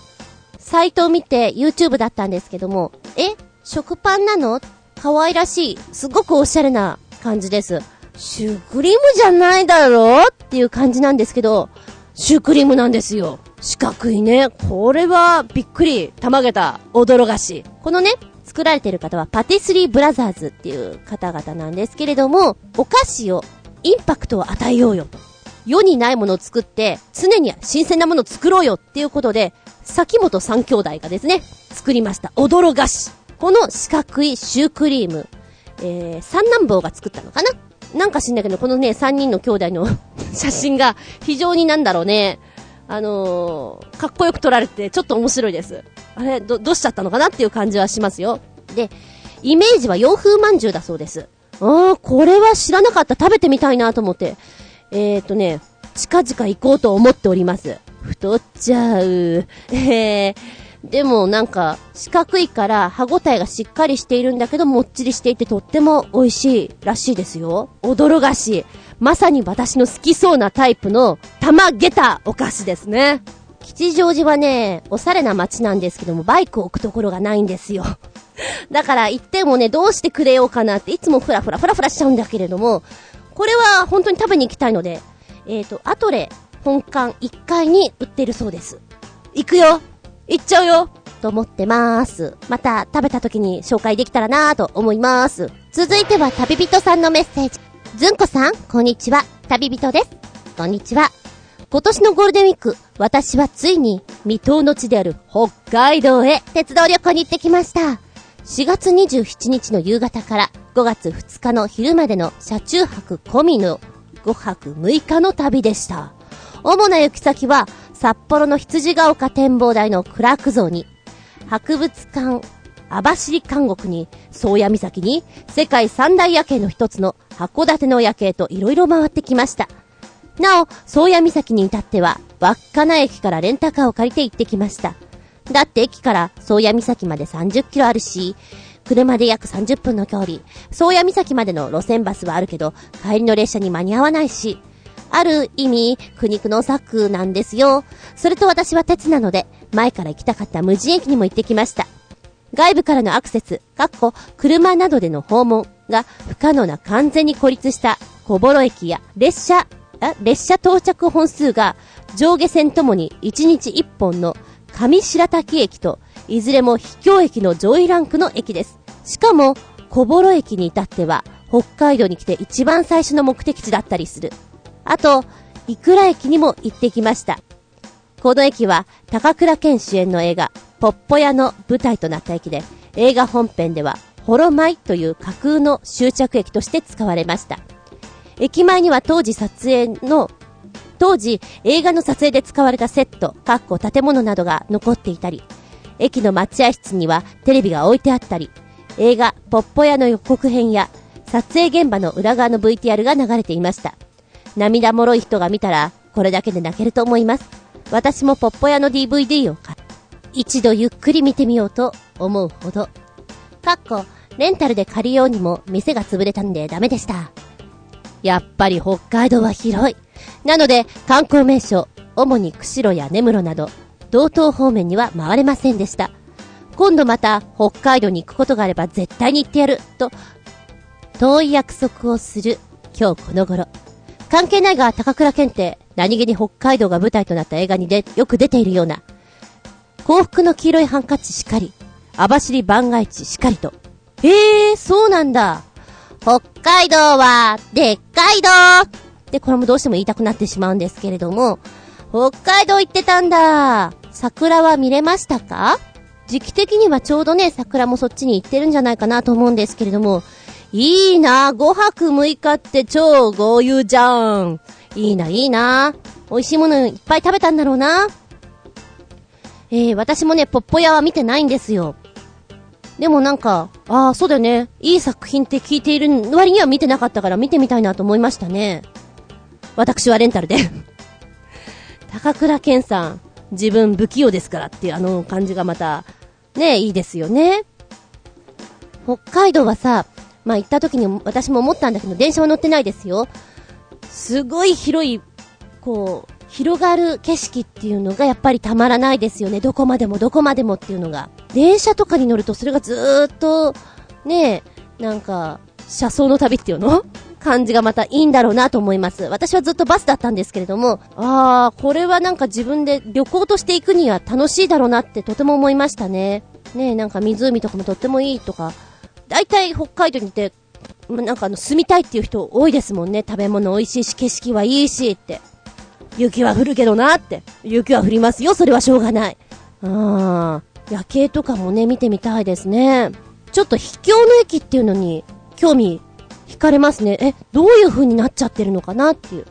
サイトを見て YouTube だったんですけども、え食パンなの？可愛らしい。すごくおしゃれな感じです。シュークリームじゃないだろ？うっていう感じなんですけど、シュークリームなんですよ。四角いね。これはびっくり。たまげた。驚がし。このね、作られてる方はパティスリーブラザーズっていう方々なんですけれども、お菓子をインパクトを与えようよと。世にないものを作って、常に新鮮なものを作ろうよっていうことで、崎本三兄弟がですね、作りました。驚がし。この四角いシュークリーム、えー、三男坊が作ったのかな？なんか知んないけど、このね、三人の兄弟の 写真が非常になんだろうね、あのー、かっこよく撮られて、ちょっと面白いです。あれ、ど、どうしちゃったのかなっていう感じはしますよ。で、イメージは洋風まんじゅうだそうです。あー、これは知らなかった。食べてみたいなと思って。えーとね、近々行こうと思っております。太っちゃう。えー、でもなんか、四角いから歯ごたえがしっかりしているんだけど、もっちりしていてとっても美味しいらしいですよ。驚がしい。まさに私の好きそうなタイプの玉げたお菓子ですね。吉祥寺はね、おしゃれな街なんですけども、バイクを置くところがないんですよ。だから行ってもね、どうしてくれようかなっていつもフラフラフラフラしちゃうんだけれども、これは本当に食べに行きたいので、えっ、ー、と、アトレ本館1階に売ってるそうです。行くよ行っちゃうよと思ってまーす。また食べた時に紹介できたらなーと思います。続いては旅人さんのメッセージ。ずんこさん、こんにちは。旅人です。こんにちは。今年のゴールデンウィーク、私はついに未踏の地である北海道へ鉄道旅行に行ってきました。4月27日の夕方から5月2日の昼までの車中泊込みの5泊6日の旅でした。主な行き先は札幌の羊ヶ丘展望台のクラーク像に、博物館網走監獄に、宗谷岬に、世界三大夜景の一つの函館の夜景と色々回ってきました。なお、宗谷岬に至っては、稚内駅からレンタカーを借りて行ってきました。だって駅から宗谷岬まで30キロあるし、車で約30分の距離、宗谷岬までの路線バスはあるけど、帰りの列車に間に合わないし、ある意味、苦肉の策なんですよ。それと私は鉄なので、前から行きたかった無人駅にも行ってきました。外部からのアクセス、かっこ、車などでの訪問が不可能な完全に孤立した小幌駅や列車列車到着本数が上下線ともに1日1本の上白滝駅と、いずれも秘境駅の上位ランクの駅です。しかも、小幌駅に至っては、北海道に来て一番最初の目的地だったりする。あと、いくら駅にも行ってきました。この駅は、高倉健主演の映画、ポッポ屋の舞台となった駅で、映画本編では、ホロマイという架空の終着駅として使われました。駅前には当時撮影の、当時映画の撮影で使われたセット、かっこ建物などが残っていたり、駅の待合室にはテレビが置いてあったり、映画ポッポ屋の予告編や撮影現場の裏側の VTR が流れていました。涙もろい人が見たら、これだけで泣けると思います。私もポッポ屋の DVD を買一度ゆっくり見てみようと思うほど。かっこ、レンタルで借りようにも店が潰れたんでダメでした。やっぱり北海道は広い。なので、観光名所、主に釧路や根室など、道東方面には回れませんでした。今度また北海道に行くことがあれば絶対に行ってやる、と、遠い約束をする今日この頃。関係ないが高倉健って何気に北海道が舞台となった映画にでよく出ているような。幸福の黄色いハンカチしかり、網走番外地しかりと。ええー、そうなんだ。北海道は、でっかいどで、これもどうしても言いたくなってしまうんですけれども、北海道行ってたんだ。桜は見れましたか？時期的にはちょうどね、桜もそっちに行ってるんじゃないかなと思うんですけれども、いいな5泊6日って超豪遊じゃん。いいな、いいな美味しいものいっぱい食べたんだろうな。えー、私もね、ポッポ屋は見てないんですよ。でもなんか、ああ、そうだよね。いい作品って聞いている割には見てなかったから見てみたいなと思いましたね。私はレンタルで 高倉健さん、自分不器用ですからっていうあの感じがまた、ね、いいですよね。北海道はさ、まあ行った時に私も思ったんだけど、電車は乗ってないですよ。すごい広い、こう、広がる景色っていうのがやっぱりたまらないですよね。どこまでもどこまでもっていうのが。電車とかに乗るとそれがずーっと、ねえ、なんか、車窓の旅っていうの？感じがまたいいんだろうなと思います。私はずっとバスだったんですけれども、あー、これはなんか自分で旅行として行くには楽しいだろうなってとても思いましたね。ねえ、なんか湖とかもとってもいいとか、大体北海道にいて、なんかあの住みたいっていう人多いですもんね。食べ物美味しいし、景色はいいしって。雪は降るけどなって。雪は降りますよ、それはしょうがない。あー、夜景とかもね、見てみたいですね。ちょっと秘境の駅っていうのに興味惹かれますね。え、どういう風になっちゃってるのかなっていう。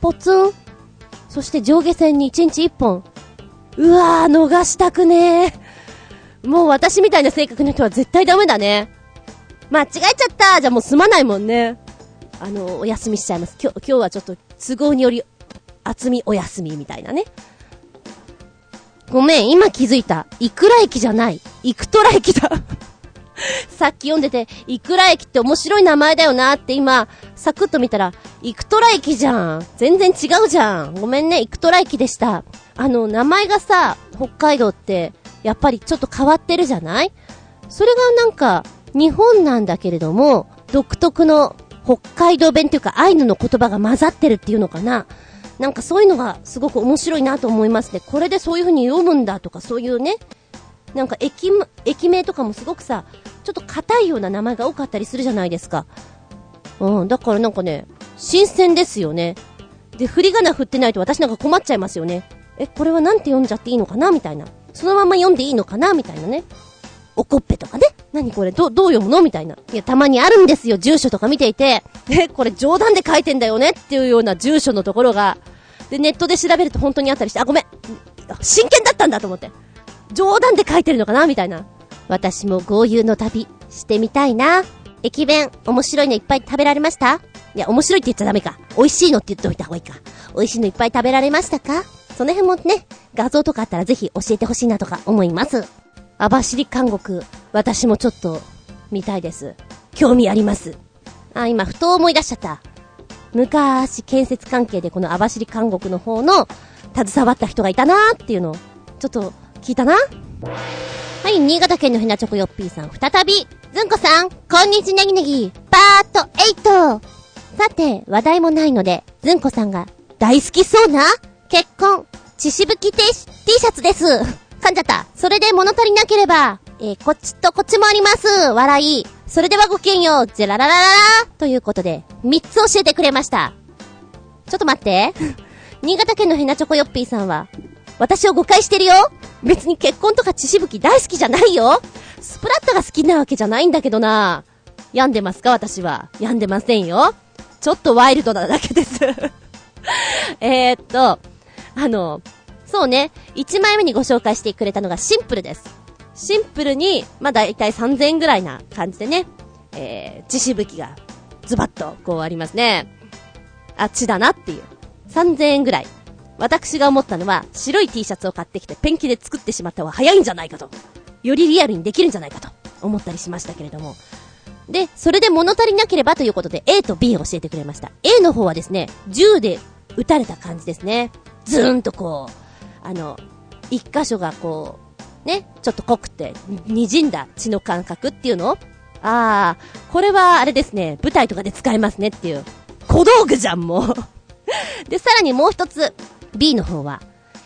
ポツン。そして上下線に1日1本。うわー、逃したくねー。もう私みたいな性格の人は絶対ダメだね。間違えちゃったじゃもう済まないもんね。あの、お休みしちゃいます。今日、今日はちょっと都合により厚みお休みみたいなね。ごめん、今気づいた。いくら駅じゃない。いくとら駅だ。さっき読んでて、いくら駅って面白い名前だよなって今、サクッと見たら、いくとら駅じゃん。全然違うじゃん。ごめんね、いくとら駅でした。あの、名前がさ、北海道って、やっぱりちょっと変わってるじゃない？それがなんか、日本なんだけれども、独特の北海道弁っていうかアイヌの言葉が混ざってるっていうのかな？なんかそういうのがすごく面白いなと思いますね。これでそういう風に読むんだとかそういうね。なんか駅、駅名とかもすごくさ、ちょっと硬いような名前が多かったりするじゃないですか。うん、だからなんかね、新鮮ですよね。で、振り仮名振ってないと私なんか困っちゃいますよね。え、これはなんて読んじゃっていいのかなみたいな。そのまま読んでいいのかなみたいなね。おこっぺとかね。何これど、どう読むのみたいな。いや、たまにあるんですよ、住所とか見ていて。え、これ冗談で書いてんだよねっていうような住所のところが。で、ネットで調べると本当にあったりして、あ、ごめん。真剣だったんだと思って。冗談で書いてるのかなみたいな。私も豪遊の旅、してみたいな。駅弁、面白いのいっぱい食べられました？いや、面白いって言っちゃダメか。美味しいのって言っておいた方がいいか。美味しいのいっぱい食べられましたか？その辺もね、画像とかあったらぜひ教えてほしいなとか思います。網走監獄、私もちょっと、見たいです。興味あります。あ、今、ふと思い出しちゃった。昔、建設関係でこの網走監獄の方の、携わった人がいたなーっていうのを、ちょっと、聞いたなはい、新潟県のひなチョコヨッピーさん、再び、ずんこさん、こんにちネギネギ、パート 8! さて、話題もないので、ずんこさんが大好きそうな結婚、血しぶき T シャツです。噛んじゃった。それで物足りなければ、えー、こっちとこっちもあります。笑い。それではごきげんよう。ゼラララララということで、3つ教えてくれました。ちょっと待って。新潟県のヘナチョコヨッピーさんは、私を誤解してるよ別に結婚とか血しぶき大好きじゃないよスプラッタが好きなわけじゃないんだけどな病んでますか？私は。病んでませんよ。ちょっとワイルドなだけです えっと、あの、そうね、1枚目にご紹介してくれたのがシンプルです。シンプルに、まあ大体3000円ぐらいな感じでね、えー、地しぶきがズバッとこうありますね。あっちだなっていう。3000円ぐらい。私が思ったのは、白い T シャツを買ってきてペンキで作ってしまった方が早いんじゃないかと。よりリアルにできるんじゃないかと思ったりしましたけれども。で、それで物足りなければということで A と B を教えてくれました。A の方はですね、銃で撃たれた感じですね。ズーンとこう、あの、一箇所がこう、ね、ちょっと濃くて、滲んだ血の感覚っていうのああ、これはあれですね、舞台とかで使えますねっていう。小道具じゃん、もうで、さらにもう一つ、B の方は、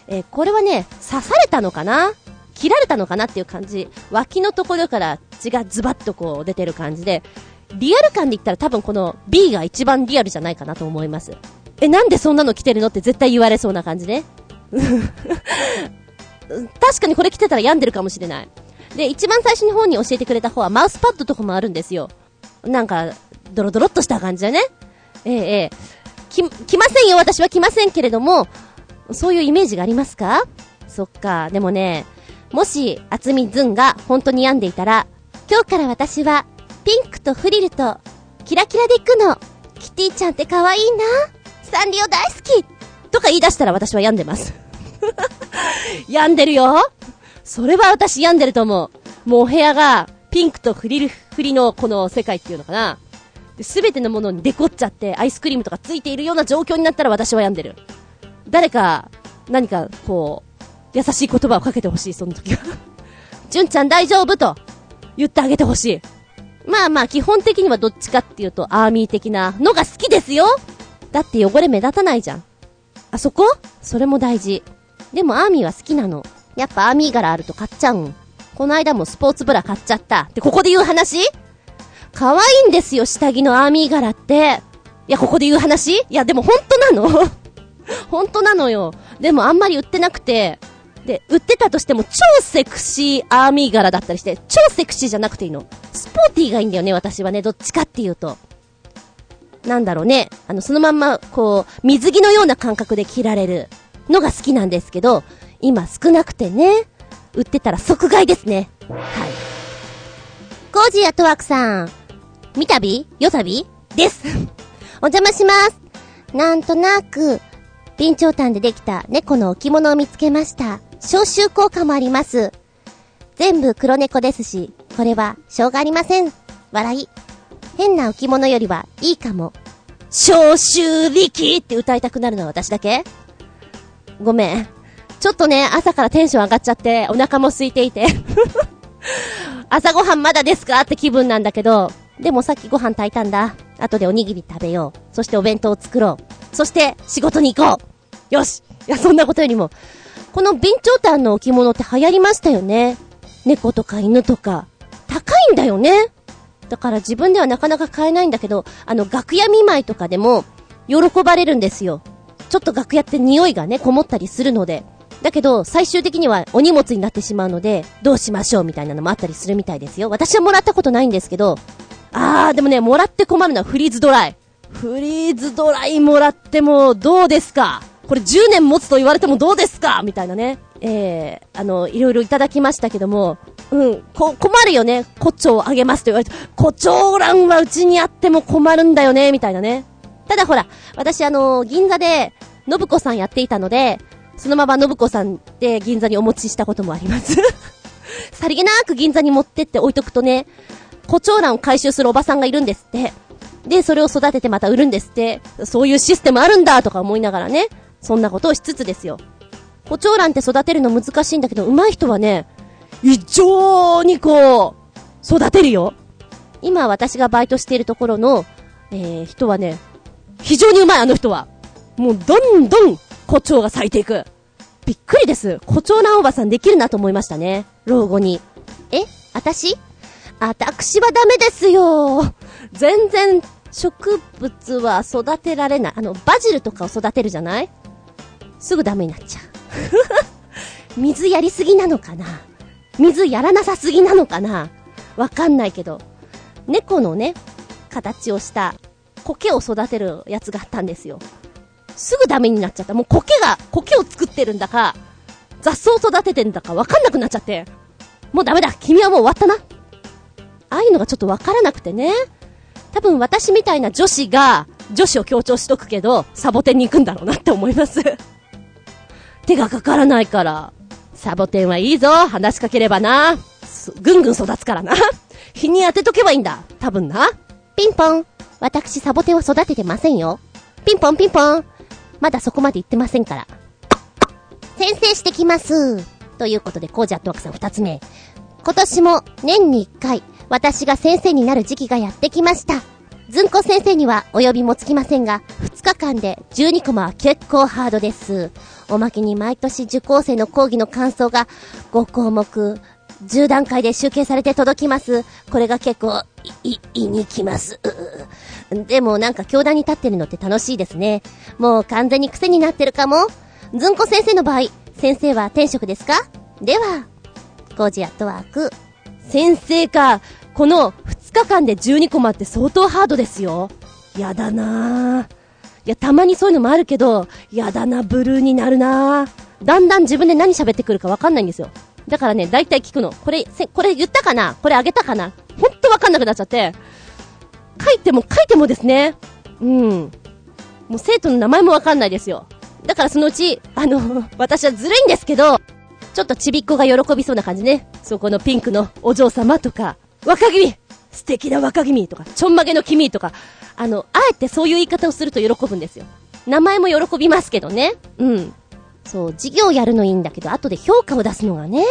えー、これはね、刺されたのかな？切られたのかなっていう感じ。脇のところから血がズバッとこう出てる感じで、リアル感で言ったら多分この B が一番リアルじゃないかなと思います。え、なんでそんなの着てるのって絶対言われそうな感じね。確かにこれ着てたら病んでるかもしれない。で、一番最初に本に教えてくれた方はマウスパッドとかもあるんですよ。なんか、ドロドロっとした感じでね。ええええ。き、来ませんよ、私は来ませんけれども、そういうイメージがありますか？そっか、でもね、もし、厚みずんが本当に病んでいたら、今日から私は、ピンクとフリルと、キラキラで行くの。キティちゃんって可愛いな。サンリオ大好きとか言い出したら私は病んでます。病んでるよそれは私病んでると思う。もうお部屋がピンクとフリル、フリのこの世界っていうのかな。すべてのものにデコっちゃってアイスクリームとかついているような状況になったら私は病んでる。誰か、何か、こう、優しい言葉をかけてほしい、その時は。純ちゃん大丈夫と言ってあげてほしい。まあまあ、基本的にはどっちかっていうと、アーミー的なのが好きですよだって汚れ目立たないじゃん。あそこ？それも大事。でもアーミーは好きなの。やっぱアーミー柄あると買っちゃうん。この間もスポーツブラ買っちゃった。で、ここで言う話？可愛いんですよ、下着のアーミー柄って。いや、ここで言う話？いや、でも本当なの 本当なのよ。でもあんまり売ってなくて。で、売ってたとしても超セクシーアーミー柄だったりして、超セクシーじゃなくていいの。スポーティーがいいんだよね、私はね。どっちかっていうと。なんだろうね。あの、そのまんま、こう、水着のような感覚で着られるのが好きなんですけど、今少なくてね、売ってたら即買いですね。はい。コージーアトワークさん、見たび？よさび？です。お邪魔します。なんとなく、備長炭でできた猫の置物を見つけました。消臭効果もあります。全部黒猫ですし、これは、しょうがありません。笑い。変な置物よりはいいかも。消臭力って歌いたくなるのは私だけ？ごめん。ちょっとね、朝からテンション上がっちゃって、お腹も空いていて 朝ごはんまだですか？って気分なんだけど、でもさっきご飯炊いたんだ。後でおにぎり食べよう。そしてお弁当を作ろう。そして仕事に行こう。よし。いや、そんなことよりも、この備長炭の置物って流行りましたよね。猫とか犬とか。高いんだよね。だから自分ではなかなか買えないんだけど、あの、楽屋見舞いとかでも、喜ばれるんですよ。ちょっと楽屋って匂いがね、こもったりするので。だけど、最終的にはお荷物になってしまうので、どうしましょうみたいなのもあったりするみたいですよ。私はもらったことないんですけど、あー、でもね、もらって困るのはフリーズドライ。フリーズドライもらってもどうですか？これ10年持つと言われてもどうですか？みたいなね。えー、あの、いろいろいただきましたけども、うん、こ、困るよね。胡蝶あげますと言われて、胡蝶蘭はうちにあっても困るんだよね、みたいなね。ただほら、私あの、銀座で、信子さんやっていたので、そのまま信子さんで銀座にお持ちしたこともあります。さりげなく銀座に持ってって置いとくとね、胡蝶蘭を回収するおばさんがいるんですって。で、それを育ててまた売るんですって。そういうシステムあるんだとか思いながらね、そんなことをしつつですよ。胡蝶蘭って育てるの難しいんだけど、上手い人はね、異常にこう、育てるよ。今私がバイトしているところの、えー、人はね、非常に上手いあの人は。もうどんどん胡蝶が咲いていく。びっくりです。胡蝶蘭おばさんできるなと思いましたね。老後に。え？私？私はダメですよ。全然植物は育てられない。あの、バジルとかを育てるじゃない？すぐダメになっちゃう。水やりすぎなのかな？水やらなさすぎなのかな？わかんないけど。猫のね、形をした苔を育てるやつがあったんですよ。すぐダメになっちゃった。もう苔が、苔を作ってるんだか、雑草を育ててんだかわかんなくなっちゃって。もうダメだ君はもう終わったなああいうのがちょっとわからなくてね。多分私みたいな女子が、女子を強調しとくけど、サボテンに行くんだろうなって思います手がかからないから。サボテンはいいぞ話しかければな。ぐんぐん育つからな。日に当てとけばいいんだ。多分な。ピンポン。私サボテンを育ててませんよ。ピンポンピンポン。まだそこまで言ってませんから。先生してきます。ということで、コージアットワークさん二つ目。今年も年に一回、私が先生になる時期がやってきました。ずんこ先生にはお呼びもつきませんが、2日間で12コマは結構ハードです。おまけに毎年受講生の講義の感想が5項目、10段階で集計されて届きます。これが結構、い、い、いにきます。でもなんか教壇に立ってるのって楽しいですね。もう完全に癖になってるかも。ずんこ先生の場合、先生は転職ですか？では、コージアットワーク。先生か。この2日間で12コマって相当ハードですよ。やだなぁ。いや、たまにそういうのもあるけど、やだな、ブルーになるなぁ。だんだん自分で何喋ってくるかわかんないんですよ。だからね、だいたい聞くの。これ、これ言ったかな？これあげたかな？ほんとわかんなくなっちゃって。書いても書いてもですね。うん。もう生徒の名前もわかんないですよ。だからそのうち、あの、私はずるいんですけど、ちょっとちびっこが喜びそうな感じね。そこのピンクのお嬢様とか、若君素敵な若君とか、ちょんまげの君とか、あの、あえてそういう言い方をすると喜ぶんですよ。名前も喜びますけどね。うん。そう、授業やるのいいんだけど、後で評価を出すのがね、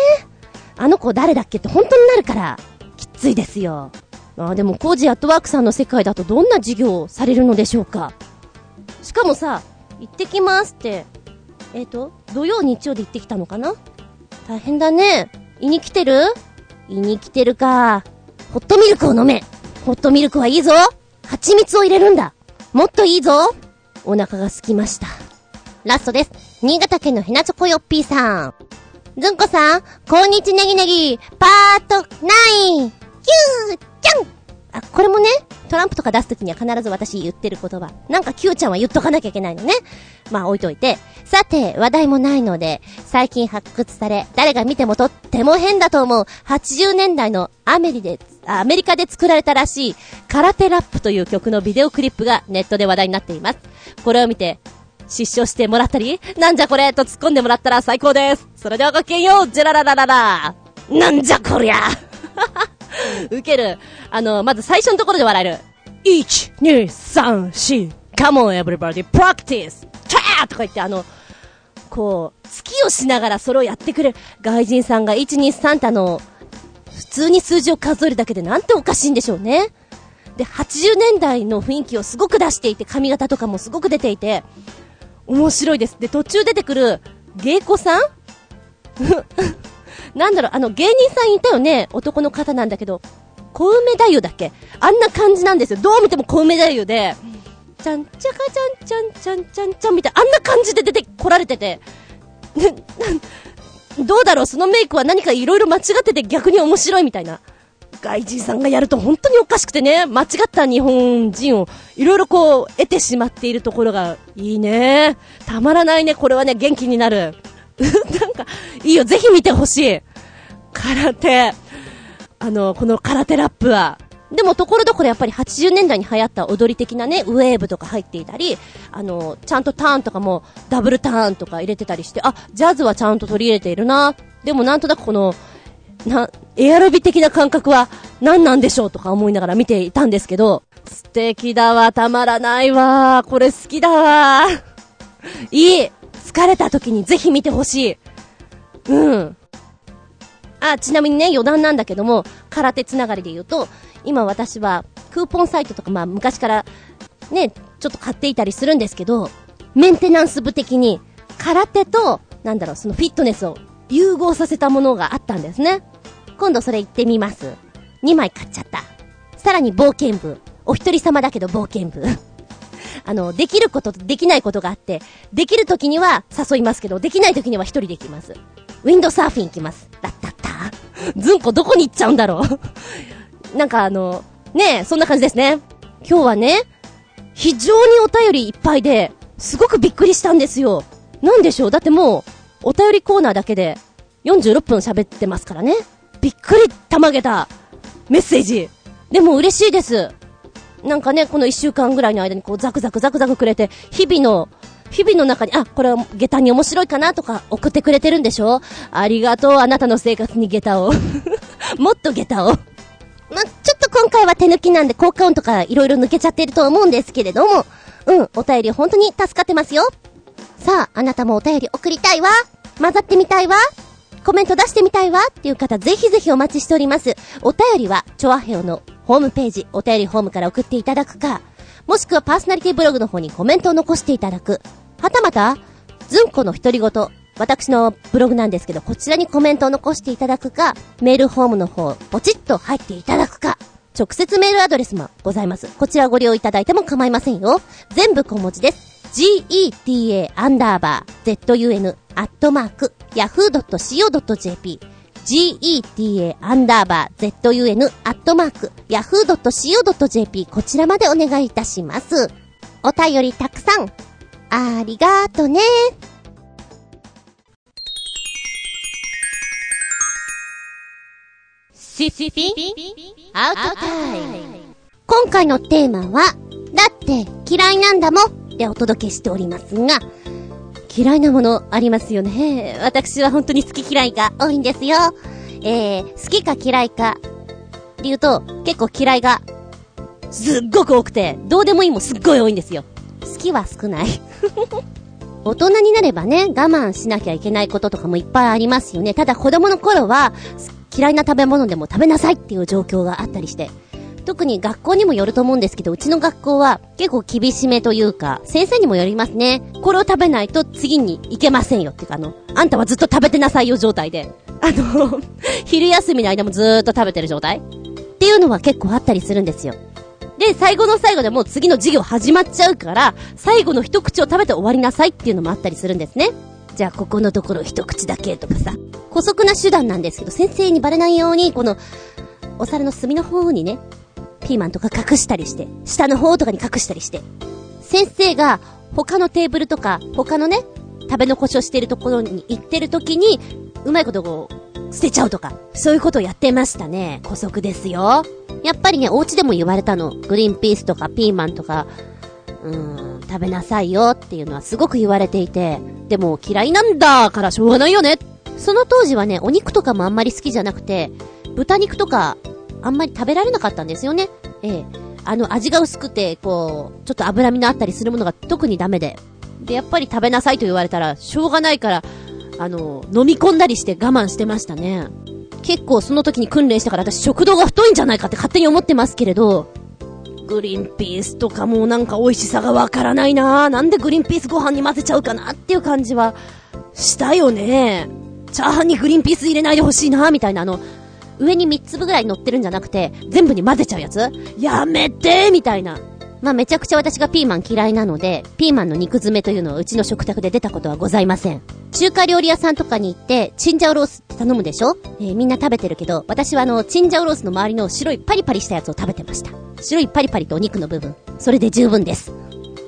あの子誰だっけって本当になるから、きついですよ。あでも、コージアットワークさんの世界だとどんな授業をされるのでしょうか。しかもさ、行ってきますって、えっ、ー、と、土曜日曜で行ってきたのかな？大変だね。胃に来てる？胃に来てるか。ホットミルクを飲め。ホットミルクはいいぞ。蜂蜜を入れるんだ。もっといいぞ。お腹が空きました。ラストです。新潟県のひなチョコヨッピーさん。ずんこさん、こんにちネギネギ、パート9、キュー、キャンあ、これもね、トランプとか出すときには必ず私言ってる言葉。なんか Q ちゃんは言っとかなきゃいけないのね。まあ置いといて。さて、話題もないので、最近発掘され、誰が見てもとっても変だと思う、80年代のアメリで、アメリカで作られたらしい、空手ラップという曲のビデオクリップがネットで話題になっています。これを見て、失笑してもらったり、なんじゃこれと突っ込んでもらったら最高です。それではごきげんよう、ジェラララララ。なんじゃこりゃ ウケる。あの、まず最初のところで笑える。1、2、3、4。Come on everybody, practice! チャーとか言ってあの、こう、月をしながらそれをやってくれる。外人さんが1、2、3ってあの、普通に数字を数えるだけでなんておかしいんでしょうね。で、80年代の雰囲気をすごく出していて、髪型とかもすごく出ていて、面白いです。で、途中出てくる芸妓さん？なんだろう、あの、芸人さんいたよね？男の方なんだけど、小梅太夫だっけ？あんな感じなんですよ。どう見ても小梅太夫で、ちゃんちゃかちゃんちゃんちゃんちゃんちゃんみたいな、あんな感じで出てこられてて、どうだろう、そのメイクは何か色々間違ってて逆に面白いみたいな。外人さんがやると本当におかしくてね、間違った日本人をいろいろこう得てしまっているところがいいね。たまらないね、これはね、元気になる。なんか、いいよ、ぜひ見てほしい。空手。あの、この空手ラップは、でも、ところどころやっぱり80年代に流行った踊り的なね、ウェーブとか入っていたり、あの、ちゃんとターンとかもダブルターンとか入れてたりして、あ、ジャズはちゃんと取り入れているな。でもなんとなくこの、な、エアロビ的な感覚は何なんでしょうとか思いながら見ていたんですけど、素敵だわ、たまらないわ、これ好きだわ。いい疲れた時にぜひ見てほしい。うん。あ、ちなみにね、余談なんだけども、空手つながりで言うと、今私は、クーポンサイトとか、まあ昔から、ね、ちょっと買っていたりするんですけど、メンテナンス部的に、空手と、なんだろう、そのフィットネスを融合させたものがあったんですね。今度それ行ってみます。2枚買っちゃった。さらに冒険部。お一人様だけど冒険部。あの、できることとできないことがあって、できる時には誘いますけど、できない時には一人で行きます。ウィンドサーフィン行きます。だったった。ずんこどこに行っちゃうんだろうなんかあの、ねえ、そんな感じですね。今日はね、非常にお便りいっぱいで、すごくびっくりしたんですよ。なんでしょう？だってもう、お便りコーナーだけで、46分喋ってますからね。びっくりたまげたメッセージ。でも嬉しいです。なんかね、この1週間ぐらいの間にこうザクザクザクザクくれて、日々の日々の中に、あ、これは下駄に面白いかなとか送ってくれてるんでしょ？ありがとう、あなたの生活に下駄を。もっと下駄を。ま、ちょっと今回は手抜きなんで効果音とか色々抜けちゃってると思うんですけれども、うん、お便り本当に助かってますよ。さあ、あなたもお便り送りたいわ。混ざってみたいわ。コメント出してみたいわっていう方、ぜひぜひお待ちしております。お便りは、チョアヘオのホームページ、お便りホームから送っていただくか、もしくはパーソナリティブログの方にコメントを残していただく。はたまた、ずんこの独り言、私のブログなんですけど、こちらにコメントを残していただくか、メールフォームの方、ポチッと入っていただくか、直接メールアドレスもございます。こちらご利用いただいても構いませんよ。全部小文字です。geta アンダーバー zun アットマーク yahoo.co.jp geta アンダーバー zun アットマーク yahoo.co.jp こちらまでお願いいたします。お便りたくさん、ありがとね。シシピアウトタイム。今回のテーマは、だって嫌いなんだもんでお届けしておりますが、嫌いなものありますよね。私は本当に好き嫌いが多いんですよ。えー、好きか嫌いか、で言うと、結構嫌いが、すっごく多くて、どうでもいいもすっごい多いんですよ。好きは少ない。大人になればね、我慢しなきゃいけないこととかもいっぱいありますよね。ただ子供の頃は、嫌いな食べ物でも食べなさいっていう状況があったりして。特に学校にもよると思うんですけど、うちの学校は結構厳しめというか、先生にもよりますね。これを食べないと次に行けませんよっていうか、あの、あんたはずっと食べてなさいよ状態で。あの 昼休みの間もずーっと食べてる状態っていうのは結構あったりするんですよ。で、最後の最後でもう次の授業始まっちゃうから、最後の一口を食べて終わりなさいっていうのもあったりするんですね。じゃあ、ここのところ一口だけとかさ。古速な手段なんですけど、先生にバレないように、この、お皿の隅の方にね、ピーマンとか隠したりして、下の方とかに隠したりして、先生が他のテーブルとか、他のね、食べ残しをしてるところに行ってる時に、うまいことこう、捨てちゃうとか、そういうことをやってましたね。古速ですよ。やっぱりね、お家でも言われたの。グリーンピースとかピーマンとか、うーん、食べなさいよっていうのはすごく言われていて、でも嫌いなんだからしょうがないよね。その当時はね、お肉とかもあんまり好きじゃなくて、豚肉とかあんまり食べられなかったんですよね。ええ。あの味が薄くて、こう、ちょっと脂身のあったりするものが特にダメで。で、やっぱり食べなさいと言われたら、しょうがないから、あの、飲み込んだりして我慢してましたね。結構その時に訓練したから私食道が太いんじゃないかって勝手に思ってますけれど、グリンピースとかもなんか美味しさがわからないななんでグリンピースご飯に混ぜちゃうかなっていう感じはしたよね。チャーハンにグリンピース入れないでほしいなみたいなあの、上に3粒ぐらい乗ってるんじゃなくて、全部に混ぜちゃうやつやめてみたいな。まあ、めちゃくちゃ私がピーマン嫌いなので、ピーマンの肉詰めというのはうちの食卓で出たことはございません。中華料理屋さんとかに行って、チンジャオロースって頼むでしょ？えー、みんな食べてるけど、私はあの、チンジャオロースの周りの白いパリパリしたやつを食べてました。白いパリパリとお肉の部分。それで十分です。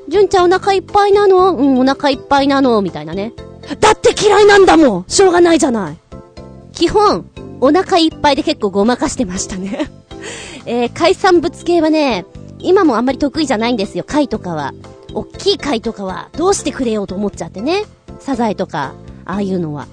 純ちゃんお腹いっぱいなの？うん、お腹いっぱいなの？みたいなね。だって嫌いなんだもんしょうがないじゃない基本、お腹いっぱいで結構ごまかしてましたね えー、海産物系はね、今もあんまり得意じゃないんですよ、貝とかは。おっきい貝とかは、どうしてくれようと思っちゃってね。サザエとか、ああいうのは。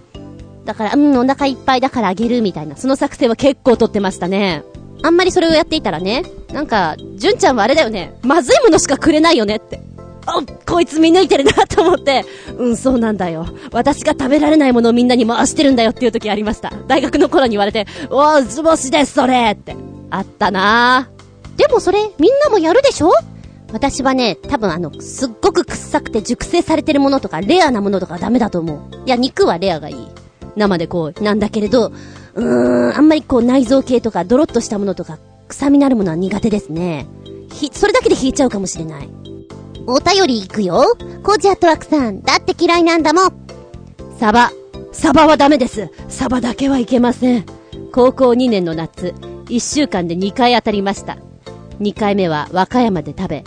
だから、うん、お腹いっぱいだからあげるみたいな、その作戦は結構取ってましたね。あんまりそれをやっていたらね、なんか、純ちゃんはあれだよね、まずいものしかくれないよねって。あ、こいつ見抜いてるなと思って、うん、そうなんだよ。私が食べられないものをみんなに回してるんだよっていう時ありました。大学の頃に言われて、おー、図星です、それって。あったなぁ。でもそれ、みんなもやるでしょ？私はね、多分あの、すっごく臭くて熟成されてるものとか、レアなものとかダメだと思う。いや、肉はレアがいい。生でこう、なんだけれど、うーん、あんまりこう内臓系とか、ドロッとしたものとか、臭みのあるものは苦手ですね。ひ、それだけで引いちゃうかもしれない。お便り行くよ。コーチアットワークさん、だって嫌いなんだもん。サバ。サバはダメです。サバだけはいけません。高校2年の夏、1週間で2回当たりました。2回目は和歌山で食べ、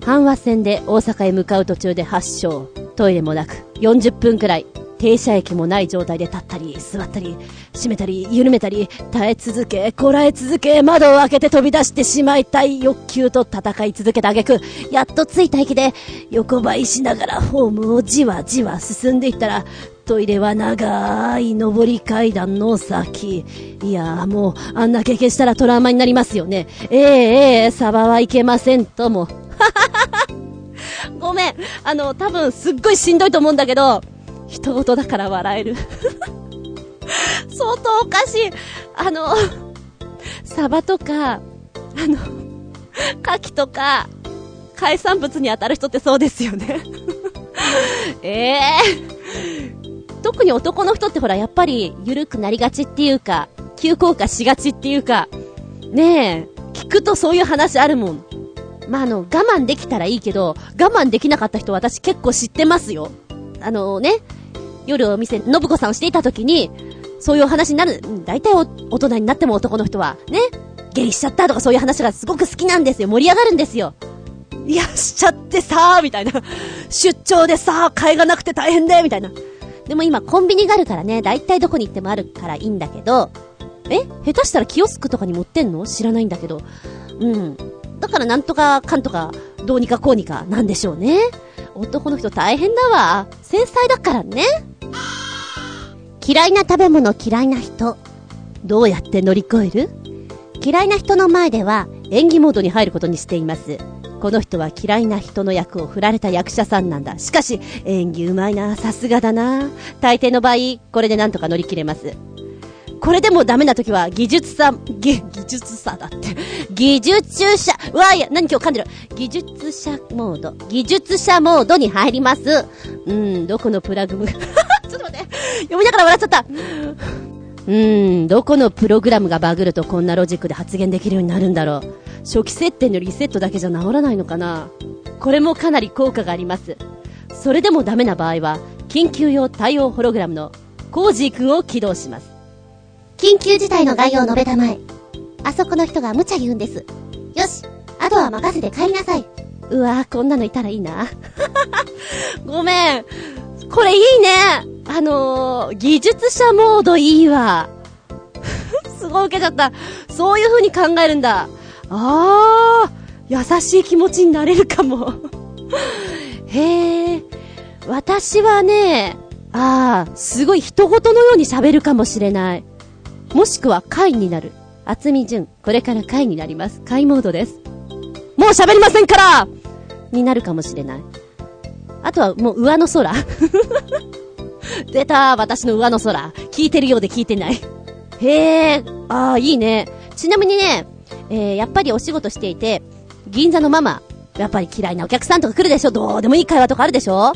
阪和線で大阪へ向かう途中で発症。トイレもなく、40分くらい停車駅もない状態で立ったり、座ったり、閉めたり、緩めたり、耐え続け、こらえ続け、窓を開けて飛び出してしまいたい欲求と戦い続けた挙句、やっと着いた駅で、横ばいしながらホームをじわじわ進んでいったら、トイレは長い上り階段の先。いやーもう、あんな経験したらトラウマになりますよね。ええええサバはいけませんとも。ごめん。あの、多分すっごいしんどいと思うんだけど、人事だから笑える 相当おかしい。あの、サバとか、あの、牡蠣とか、海産物に当たる人ってそうですよねえ えー、特に男の人ってほら、やっぱり、緩くなりがちっていうか、急降下しがちっていうか、ねえ、聞くとそういう話あるもん。まあ、あの、我慢できたらいいけど、我慢できなかった人私結構知ってますよ。あのね、夜お店、信子さんをしていた時に、そういうお話になる、大体大人になっても男の人は、ね、下痢しちゃったとかそういう話がすごく好きなんですよ。盛り上がるんですよ。いや、しちゃってさー、みたいな。出張でさー、買いがなくて大変で、みたいな。でも今コンビニがあるからね、大体どこに行ってもあるからいいんだけど、え？下手したらキオスクとかに持ってんの？知らないんだけど。うん。だからなんとかかんとか、どうにかこうにかなんでしょうね。男の人大変だわ。繊細だからね。嫌いな食べ物嫌いな人。どうやって乗り越える？嫌いな人の前では演技モードに入ることにしています。この人は嫌いな人の役を振られた役者さんなんだ。しかし、演技うまいな。さすがだな。大抵の場合、これでなんとか乗り切れます。これでもダメな時は、技術さ、技、技術さだって。技術者、うわいや、何今日噛んでる。技術者モード。技術者モードに入ります。うん、どこのプラグム、ちょっと待って。読みながら笑っちゃった。うん、どこのプログラムがバグるとこんなロジックで発言できるようになるんだろう。初期設定のリセットだけじゃ治らないのかな？これもかなり効果があります。それでもダメな場合は、緊急用対応ホログラムのコージー君を起動します。緊急事態の概要を述べたまえ。あそこの人が無茶言うんです。よし、あとは任せて帰りなさい。うわこんなのいたらいいな。ごめん。これいいねあのー、技術者モードいいわ。すごい受けちゃった。そういう風に考えるんだ。あー、優しい気持ちになれるかも。へえ。私はね、ああ、すごい人事のように喋るかもしれない。もしくは会になる。厚み純、これから会になります。会モードです。もう喋りませんからになるかもしれない。あとはもう上の空。出た私の上の空。聞いてるようで聞いてない。へえ、ああ、いいね。ちなみにね、えー、やっぱりお仕事していて、銀座のママ、やっぱり嫌いなお客さんとか来るでしょ？どうでもいい会話とかあるでしょ？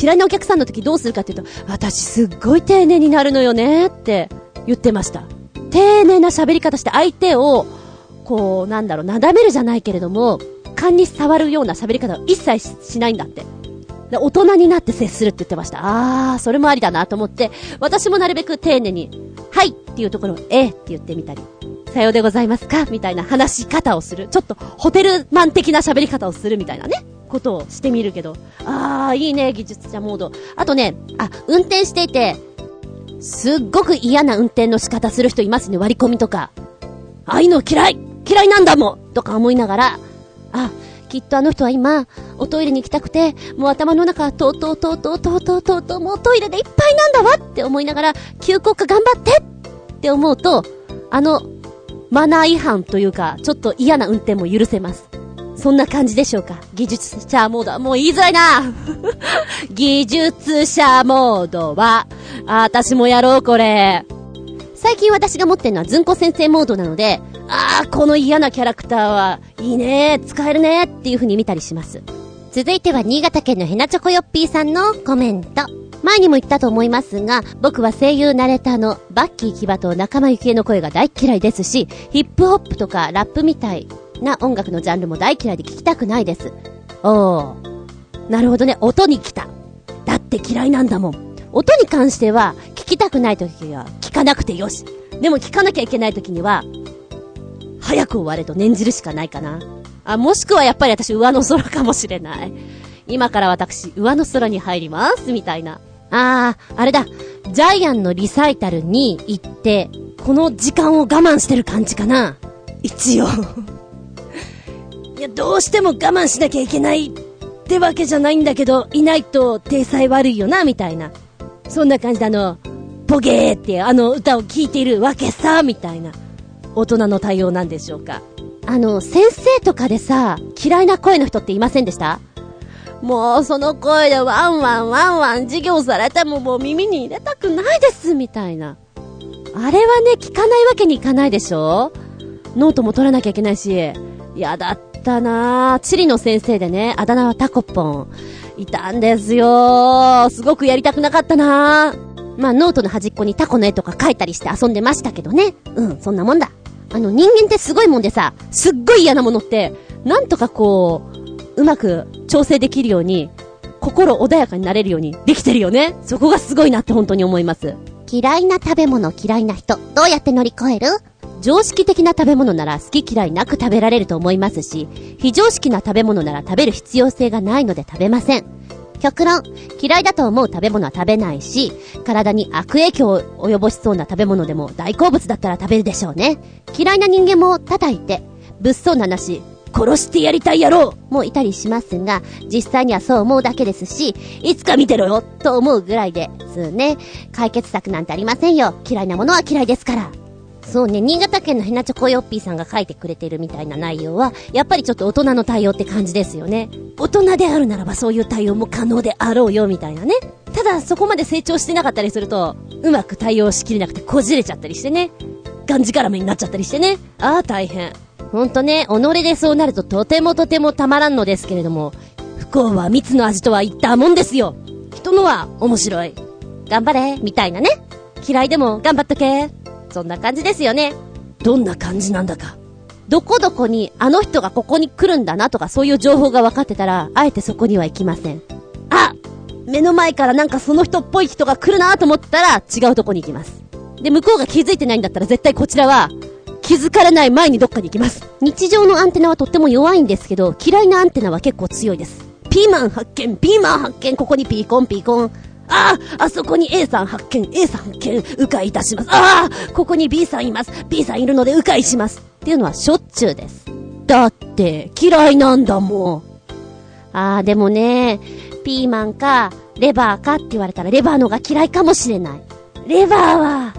嫌いなお客さんの時どうするかっていうと、私すっごい丁寧になるのよねって言ってました。丁寧な喋り方して相手を、こう、なんだろう、なだめるじゃないけれども、勘に触るような喋り方を一切しないんだって。大人になって接するって言ってました。あー、それもありだなと思って、私もなるべく丁寧に、はいっていうところを、えー、って言ってみたり、さようでございますかみたいな話し方をする。ちょっとホテルマン的な喋り方をするみたいなね。ことをしてみるけど。あー、いいね、技術者モード。あとね、あ、運転していて、すっごく嫌な運転の仕方する人いますね、割り込みとか。ああいうの嫌い嫌いなんだもんとか思いながら、あ、きっとあの人は今、おトイレに行きたくて、もう頭の中、とうとうとうとうとうとうとうとう、もうトイレでいっぱいなんだわって思いながら、急降下頑張ってって思うと、あの、マナー違反というか、ちょっと嫌な運転も許せます。そんな感じでしょうか技術者モードはもう言いづらいな技術者モードは、あ、私もやろうこれ。最近私が持ってるのはずんこ先生モードなので、ああ、この嫌なキャラクターは、いいね使えるねっていう風に見たりします。続いては新潟県のヘナチョコヨッピーさんのコメント。前にも言ったと思いますが、僕は声優ナレーターのバッキーキバと仲間由紀恵の声が大嫌いですし、ヒップホップとかラップみたいな音楽のジャンルも大嫌いで聞きたくないです。おー。なるほどね、音に来た。だって嫌いなんだもん。音に関しては、聞きたくない時は聞かなくてよし。でも聞かなきゃいけない時には、早く終われと念じるしかないかな。あ、もしくはやっぱり私上の空かもしれない。今から私上の空に入ります、みたいな。あー、あれだ。ジャイアンのリサイタルに行って、この時間を我慢してる感じかな。一応 いや、どうしても我慢しなきゃいけないってわけじゃないんだけど、いないと体裁悪いよな、みたいな。そんな感じであの、ポゲーってあの歌を聴いているわけさ、みたいな。大人の対応なんでしょうか。あの、先生とかでさ、嫌いな声の人っていませんでした？もうその声でワンワンワンワン授業されてももう耳に入れたくないですみたいな。あれはね、聞かないわけにいかないでしょ？ノートも取らなきゃいけないし。やだったなぁ。地理の先生でね、あだ名はタコポン。いたんですよすごくやりたくなかったなぁ。まあ、ノートの端っこにタコの絵とか書いたりして遊んでましたけどね。うん、そんなもんだ。あの、人間ってすごいもんでさ、すっごい嫌なものって、なんとかこう、うまく調整できるように、心穏やかになれるようにできてるよね。そこがすごいなって本当に思います。嫌いな食べ物嫌いな人、どうやって乗り越える？常識的な食べ物なら好き嫌いなく食べられると思いますし、非常識な食べ物なら食べる必要性がないので食べません。極論、嫌いだと思う食べ物は食べないし、体に悪影響を及ぼしそうな食べ物でも大好物だったら食べるでしょうね。嫌いな人間も叩いて、物騒な話、殺してやりたい野郎もいたりしますが、実際にはそう思うだけですし、いつか見てろよと思うぐらいですね。解決策なんてありませんよ。嫌いなものは嫌いですから。そうね、新潟県のヘナチョコヨッピーさんが書いてくれてるみたいな内容は、やっぱりちょっと大人の対応って感じですよね。大人であるならばそういう対応も可能であろうよみたいなね。ただそこまで成長してなかったりすると、うまく対応しきれなくてこじれちゃったりしてね。がんじがらめになっちゃったりしてね。ああ、大変。ほんとね、己でそうなるととてもとてもたまらんのですけれども、不幸は蜜の味とは言ったもんですよ。人のは面白い。頑張れ、みたいなね。嫌いでも頑張っとけ。そんな感じですよね。どんな感じなんだか。どこどこにあの人がここに来るんだなとかそういう情報が分かってたら、あえてそこには行きません。あ目の前からなんかその人っぽい人が来るなと思ったら違うとこに行きます。で、向こうが気づいてないんだったら絶対こちらは気づかれない前にどっかに行きます。日常のアンテナはとっても弱いんですけど、嫌いなアンテナは結構強いです。ピーマン発見、ピーマン発見、ここにピーコンピーコン。ああ、あそこに A さん発見、A さん発見、迂回いたします。ああ、ここに B さんいます。B さんいるので迂回します。っていうのはしょっちゅうです。だって、嫌いなんだもん。あー、でもね、ピーマンか、レバーかって言われたらレバーのが嫌いかもしれない。レバーは、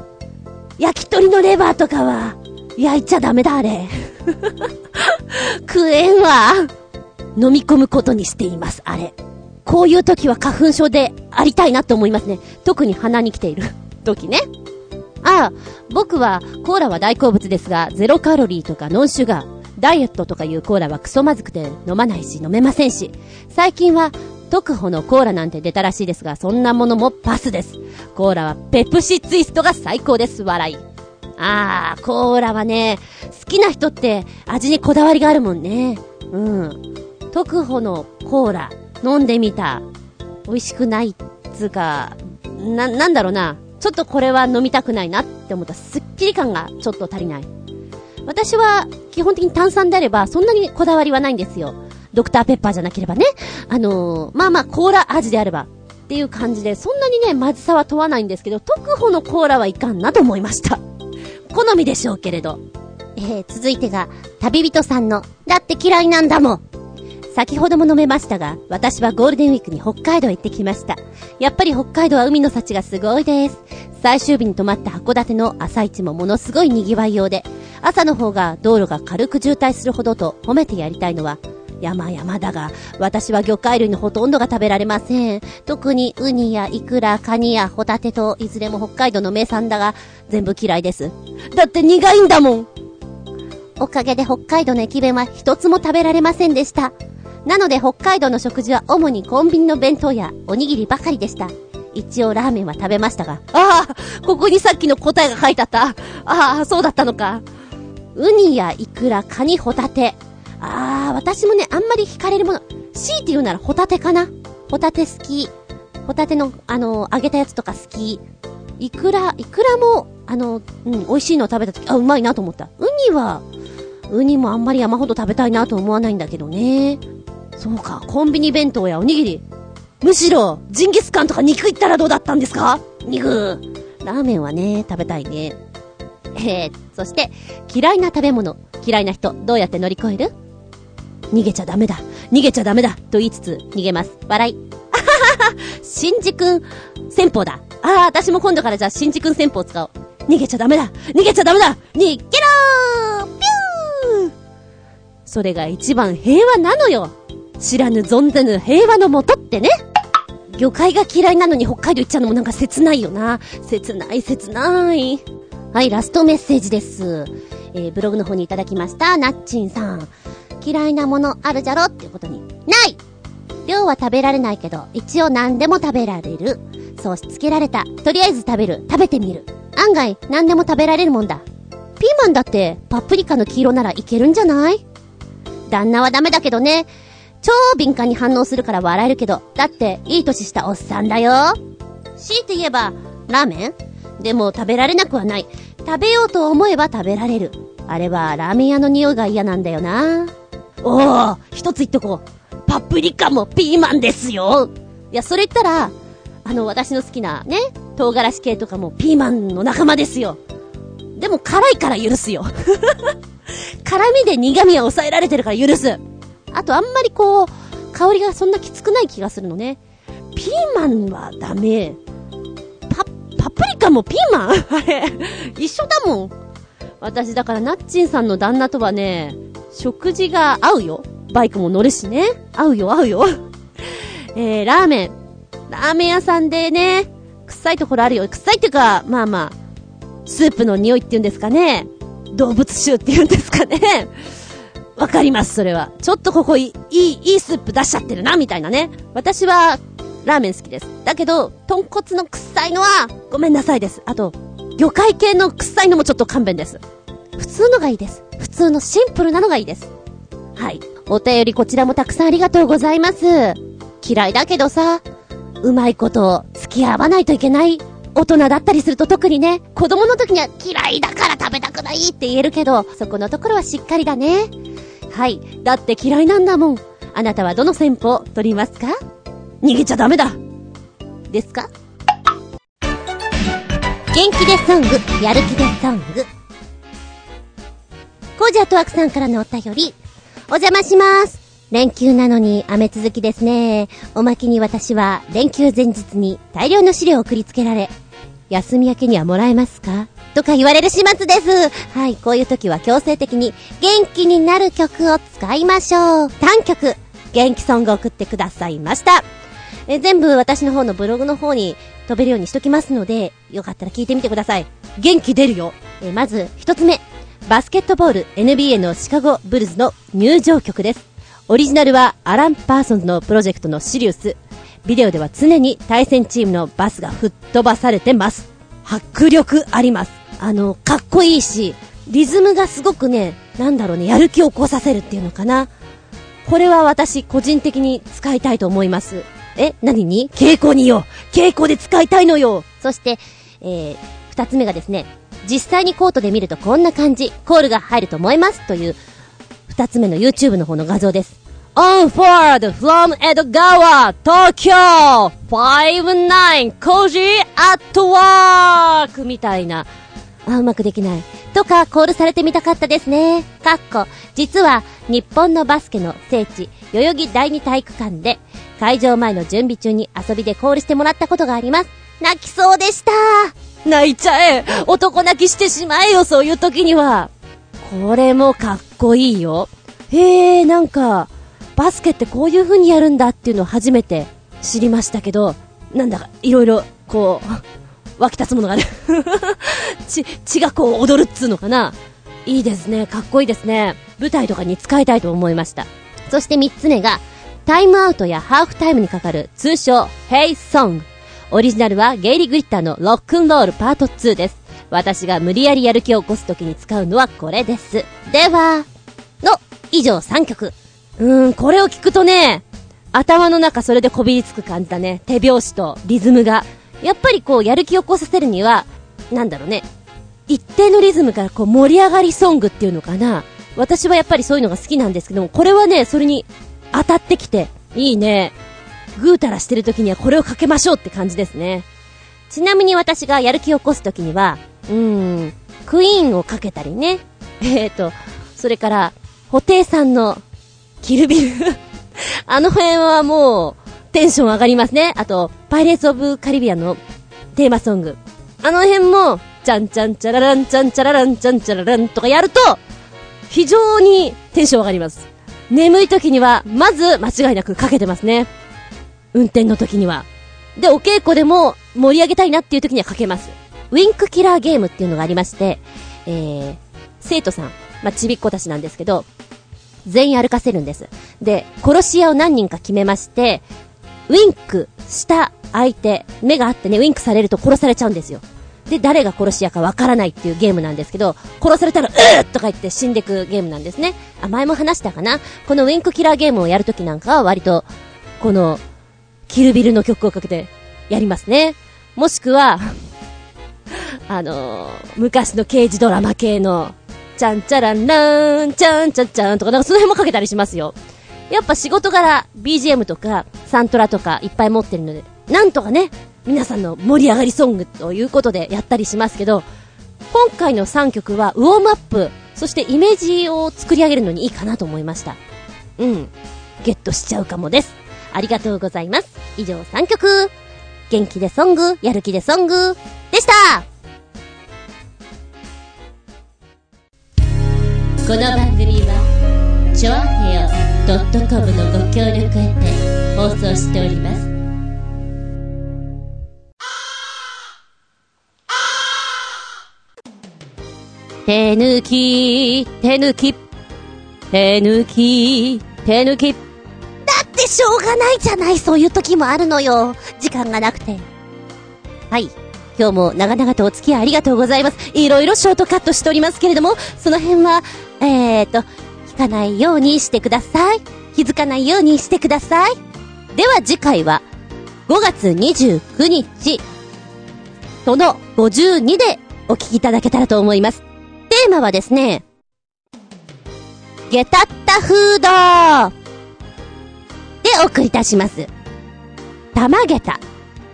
焼き鳥のレバーとかは、焼いちゃダメだ、あれ。食えんわ。飲み込むことにしています、あれ。こういう時は花粉症でありたいなって思いますね。特に鼻に来ている 時ね。ああ、僕はコーラは大好物ですが、ゼロカロリーとかノンシュガー、ダイエットとかいうコーラはクソまずくて飲まないし飲めませんし、最近は特保のコーラなんて出たらしいですが、そんなものもパスです。コーラはペプシツイストが最高です。笑い。あー、コーラはね、好きな人って味にこだわりがあるもんね。うん。特保のコーラ、飲んでみた。美味しくないっつうか、な、なんだろうな。ちょっとこれは飲みたくないなって思ったスッキリ感がちょっと足りない。私は基本的に炭酸であればそんなにこだわりはないんですよ。ドクターペッパーじゃなければね。あのー、まあまあコーラ味であればっていう感じで、そんなにね、まずさは問わないんですけど、特保のコーラはいかんなと思いました。好みでしょうけれど。えー、続いてが、旅人さんの、だって嫌いなんだもん。先ほども飲めましたが、私はゴールデンウィークに北海道へ行ってきました。やっぱり北海道は海の幸がすごいです。最終日に泊まった函館の朝市もものすごい賑わいようで、朝の方が道路が軽く渋滞するほどと褒めてやりたいのは、山々だが、私は魚介類のほとんどが食べられません。特にウニやイクラ、カニやホタテと、いずれも北海道の名産だが、全部嫌いです。だって苦いんだもんおかげで北海道の駅弁は一つも食べられませんでした。なので北海道の食事は主にコンビニの弁当やおにぎりばかりでした。一応ラーメンは食べましたが。ああここにさっきの答えが書いてあった。ああ、そうだったのか。ウニやイクラ、カニ、ホタテ。ああ、私もね、あんまり惹かれるもの。強いて言うならホタテかな。ホタテ好き。ホタテの、あの、揚げたやつとか好き。イクラ、イクラも、あの、うん、美味しいのを食べたとき、あ、うまいなと思った。ウニは、ウニもあんまり山ほど食べたいなと思わないんだけどね。そうか、コンビニ弁当やおにぎり。むしろ、ジンギスカンとか肉いったらどうだったんですか？肉。ラーメンはね、食べたいね。えー、そして、嫌いな食べ物、嫌いな人、どうやって乗り越える？逃げちゃダメだ。逃げちゃダメだ。と言いつつ、逃げます。笑い。あははは新次君戦法だ。ああ、私も今度からじゃあ新次君戦法使おう。逃げちゃダメだ逃げちゃダメだ逃げろーピューそれが一番平和なのよ知らぬ存ぜぬ平和のもとってね。魚介が嫌いなのに北海道行っちゃうのもなんか切ないよな。切ない切ない。はい、ラストメッセージです。えー、ブログの方にいただきました、なっちんさん。嫌いなものあるじゃろっていうことに。ない量は食べられないけど、一応何でも食べられる。そうしつけられた。とりあえず食べる。食べてみる。案外、何でも食べられるもんだ。ピーマンだって、パプリカの黄色ならいけるんじゃない？旦那はダメだけどね。超敏感に反応するから笑えるけど、だっていい年したおっさんだよ。強いて言えば、ラーメン？でも食べられなくはない。食べようと思えば食べられる。あれはラーメン屋の匂いが嫌なんだよな。おー、一つ言っとこう。パプリカもピーマンですよ。いや、それ言ったら、あの、私の好きなね、唐辛子系とかもピーマンの仲間ですよ。でも辛いから許すよ。辛味で苦味は抑えられてるから許す。あとあんまりこう、香りがそんなきつくない気がするのね。ピーマンはダメ。パ、パプリカもピーマン？あれ、一緒だもん。私だからナッチンさんの旦那とはね、食事が合うよ。バイクも乗るしね。合うよ、合うよ。えー、ラーメン。ラーメン屋さんでね、臭いところあるよ。臭いっていうか、まあまあ、スープの匂いっていうんですかね。動物臭っていうんですかね。わかります、それは。ちょっとここいい、いい、スープ出しちゃってるな、みたいなね。私は、ラーメン好きです。だけど、豚骨の臭いのは、ごめんなさいです。あと、魚介系の臭いのもちょっと勘弁です。普通のがいいです。普通のシンプルなのがいいです。はい。お便りこちらもたくさんありがとうございます。嫌いだけどさ、うまいこと付き合わないといけない大人だったりすると特にね、子供の時には嫌いだから食べたくないって言えるけど、そこのところはしっかりだね。はい。だって嫌いなんだもん。あなたはどの戦法取りますか？逃げちゃダメだですか？元気でソング、やる気でソング。コージャートワクさんからのお便り、お邪魔します。連休なのに雨続きですね。おまけに私は連休前日に大量の資料を送りつけられ、休み明けにはもらえますか？とか言われる始末です。はい、こういう時は強制的に元気になる曲を使いましょう。単曲、元気ソングを送ってくださいました。え全部私の方のブログの方に飛べるようにしときますので、よかったら聞いてみてください。元気出るよ。えまず、一つ目。バスケットボール NBA のシカゴブルズの入場曲です。オリジナルはアラン・パーソンズのプロジェクトのシリウス。ビデオでは常に対戦チームのバスが吹っ飛ばされてます。迫力あります。あの、かっこいいし、リズムがすごくね、なんだろうね、やる気を起こさせるっていうのかな。これは私、個人的に使いたいと思います。え何に？稽古によ稽古で使いたいのよそして、えー、二つ目がですね、実際にコートで見るとこんな感じ、コールが入ると思いますという、二つ目の YouTube の方の画像です。On forward from Edogawa, Tokyo, 59 Koji at work! みたいな。あ、うまくできない。とか、コールされてみたかったですね。かっこ、実は、日本のバスケの聖地、代々木第二体育館で、会場前の準備中に遊びでコールしてもらったことがあります。泣きそうでした泣いちゃえ男泣きしてしまえよ、そういう時には。これもかっこいいよ。へえ、なんか、バスケってこういう風にやるんだっていうのを初めて知りましたけど、なんだか、いろいろ、こう、湧き立つものがね血、血がこう踊るっつうのかないいですね。かっこいいですね。舞台とかに使いたいと思いました。そして三つ目が、タイムアウトやハーフタイムにかかる通称、ヘイソング。オリジナルはゲイリー・グリッターのロックンロールパート2です。私が無理やりやる気を起こす時に使うのはこれです。では、の、以上3曲。うーん、これを聞くとね、頭の中それでこびりつく感じだね。手拍子とリズムが。やっぱりこう、やる気を起こさせるには、なんだろうね。一定のリズムからこう盛り上がりソングっていうのかな。私はやっぱりそういうのが好きなんですけども、これはね、それに当たってきて、いいね。ぐうたらしてる時にはこれをかけましょうって感じですね。ちなみに私がやる気を起こす時には、うーん、クイーンをかけたりね。えっ、ー、と、それから、布袋さんの、キルビル あの辺はもう、テンション上がりますね。あと、パイレーツ・オブ・カリビアンのテーマソング。あの辺も、ちゃんちゃんちゃららんちゃんちゃららんちゃんちゃららんとかやると、非常にテンション上がります。眠い時には、まず間違いなくかけてますね。運転の時には。で、お稽古でも盛り上げたいなっていう時にはかけます。ウィンクキラーゲームっていうのがありまして、えー、生徒さん、まあ、ちびっ子たちなんですけど、全員歩かせるんです。で、殺し屋を何人か決めまして、ウィンクした相手、目があってね、ウィンクされると殺されちゃうんですよ。で、誰が殺し屋かわからないっていうゲームなんですけど、殺されたら、うーとか言って死んでくゲームなんですね。あ、前も話したかな？このウィンクキラーゲームをやるときなんかは割と、この、キルビルの曲をかけてやりますね。もしくは、あのー、昔の刑事ドラマ系の、ちゃんちゃらんらーん、ちゃんちゃんちゃんとか、なんかその辺もかけたりしますよ。やっぱ仕事柄、BGM とか、サントラとかいっぱい持ってるので、なんとかね、皆さんの盛り上がりソングということでやったりしますけど、今回の3曲はウォームアップ、そしてイメージを作り上げるのにいいかなと思いました。うん。ゲットしちゃうかもです。ありがとうございます。以上3曲。元気でソング、やる気でソング、でしたこの番組は、ちょあへよ .com のご協力へて放送しております。手抜き、手抜き、手抜き、手抜き。だってしょうがないじゃない、そういう時もあるのよ。時間がなくて。はい。今日も長々とお付き合いありがとうございます。いろいろショートカットしておりますけれども、その辺は、えーと、聞かないようにしてください。気づかないようにしてください。では次回は、5月29日、その52でお聞きいただけたらと思います。テーマはですね、ゲタッタフードでお送りいたします。玉ゲタ。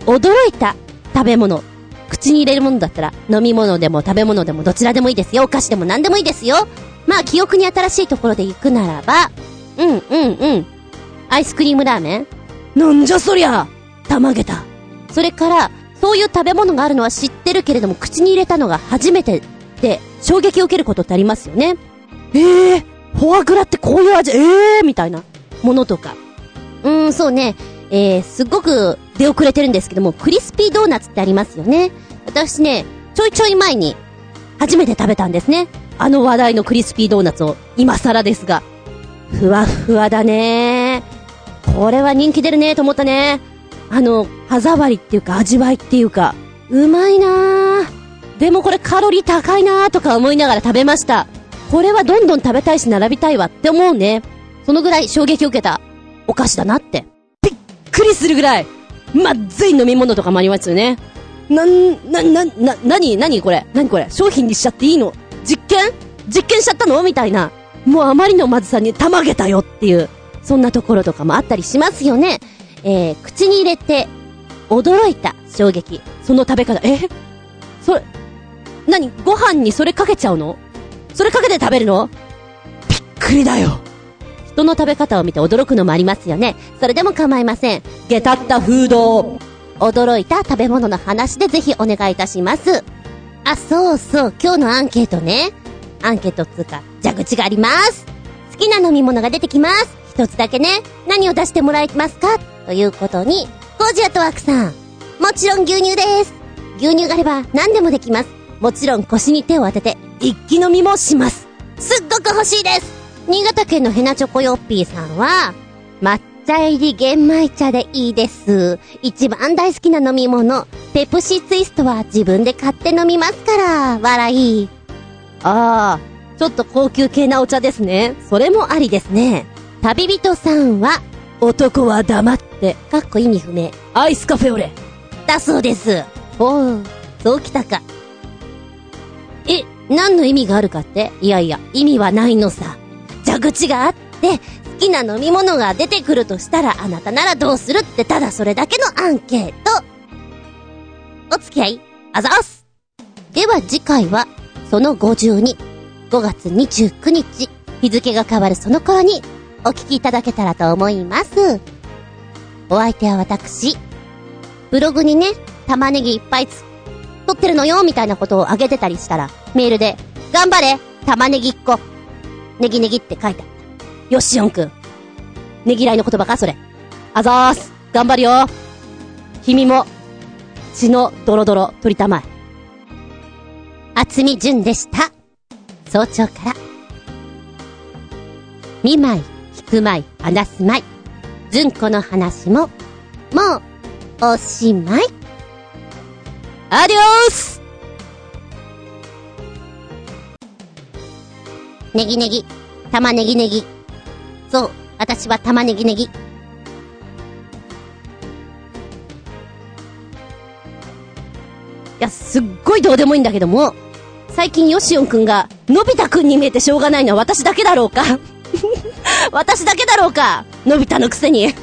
驚いた食べ物。口に入れるものだったら、飲み物でも食べ物でもどちらでもいいですよ。お菓子でも何でもいいですよ。まあ、記憶に新しいところで行くならば、うんうんうん。アイスクリームラーメン？なんじゃそりゃたまげた。それから、そういう食べ物があるのは知ってるけれども、口に入れたのが初めてで、衝撃を受けることってありますよね。ええー、フォアグラってこういう味、ええー、みたいなものとか。うーん、そうね。えー、すっごく出遅れてるんですけども、クリスピードーナツってありますよね。私ね、ちょいちょい前に、初めて食べたんですね。あの話題のクリスピードーナツを、今更ですが。ふわふわだねこれは人気出るねと思ったね。あの、歯触りっていうか味わいっていうか、うまいな。でもこれカロリー高いなとか思いながら食べました。これはどんどん食べたいし並びたいわって思うね。そのぐらい衝撃を受けたお菓子だなって。びっくりするぐらい、まずい飲み物とかもありますよね。なん、な、な、な、なに、なにこれ？なにこれ？商品にしちゃっていいの？実験？実験しちゃったの？みたいな。もうあまりのまずさにたまげたよっていう、そんなところとかもあったりしますよね。えー、口に入れて、驚いた衝撃。その食べ方、え？それ、何？ご飯にそれかけちゃうの？それかけて食べるの？びっくりだよ。人の食べ方を見て驚くのもありますよね。それでも構いません。下たったフード。驚いた食べ物の話でぜひお願いいたします。あ、そうそう、今日のアンケートね。アンケートっつうか、蛇口があります。好きな飲み物が出てきます。一つだけね、何を出してもらえますか？ということに、コージアトワークさん。もちろん牛乳です。牛乳があれば何でもできます。もちろん腰に手を当てて、一気飲みもします。すっごく欲しいです新潟県のヘナチョコヨッピーさんは、抹茶入り玄米茶でいいです。一番大好きな飲み物、ペプシツイストは自分で買って飲みますから、笑い。ああ、ちょっと高級系なお茶ですね。それもありですね。旅人さんは、男は黙って、かっこ意味不明。アイスカフェオレ。だそうです。おう、そうきたか。え、何の意味があるかって？いやいや、意味はないのさ。蛇口があって、好きな飲み物が出てくるとしたら、あなたならどうするってただそれだけのアンケート。お付き合い、あざーす。では次回は、その52、5月29日、日付が変わるその頃に、お聞きいただけたらと思います。お相手は私。ブログにね、玉ねぎいっぱいつ、取ってるのよ、みたいなことをあげてたりしたら、メールで、頑張れ玉ねぎっこネギネギって書いた。よしおんくん。ねぎらいの言葉かそれ。あざーす。頑張るよ。君も、血のドロドロ取りたまえ。厚み純でした。早朝から。見舞い、聞く舞い、話す舞い。純子の話も、もう、おしまい。アディオースネギネギ、玉ねぎネギ。そう、私は玉ねぎねぎ。いや、すっごいどうでもいいんだけども、最近ヨシオンくんが、のび太くんに見えてしょうがないのは私だけだろうか 私だけだろうかのび太のくせに。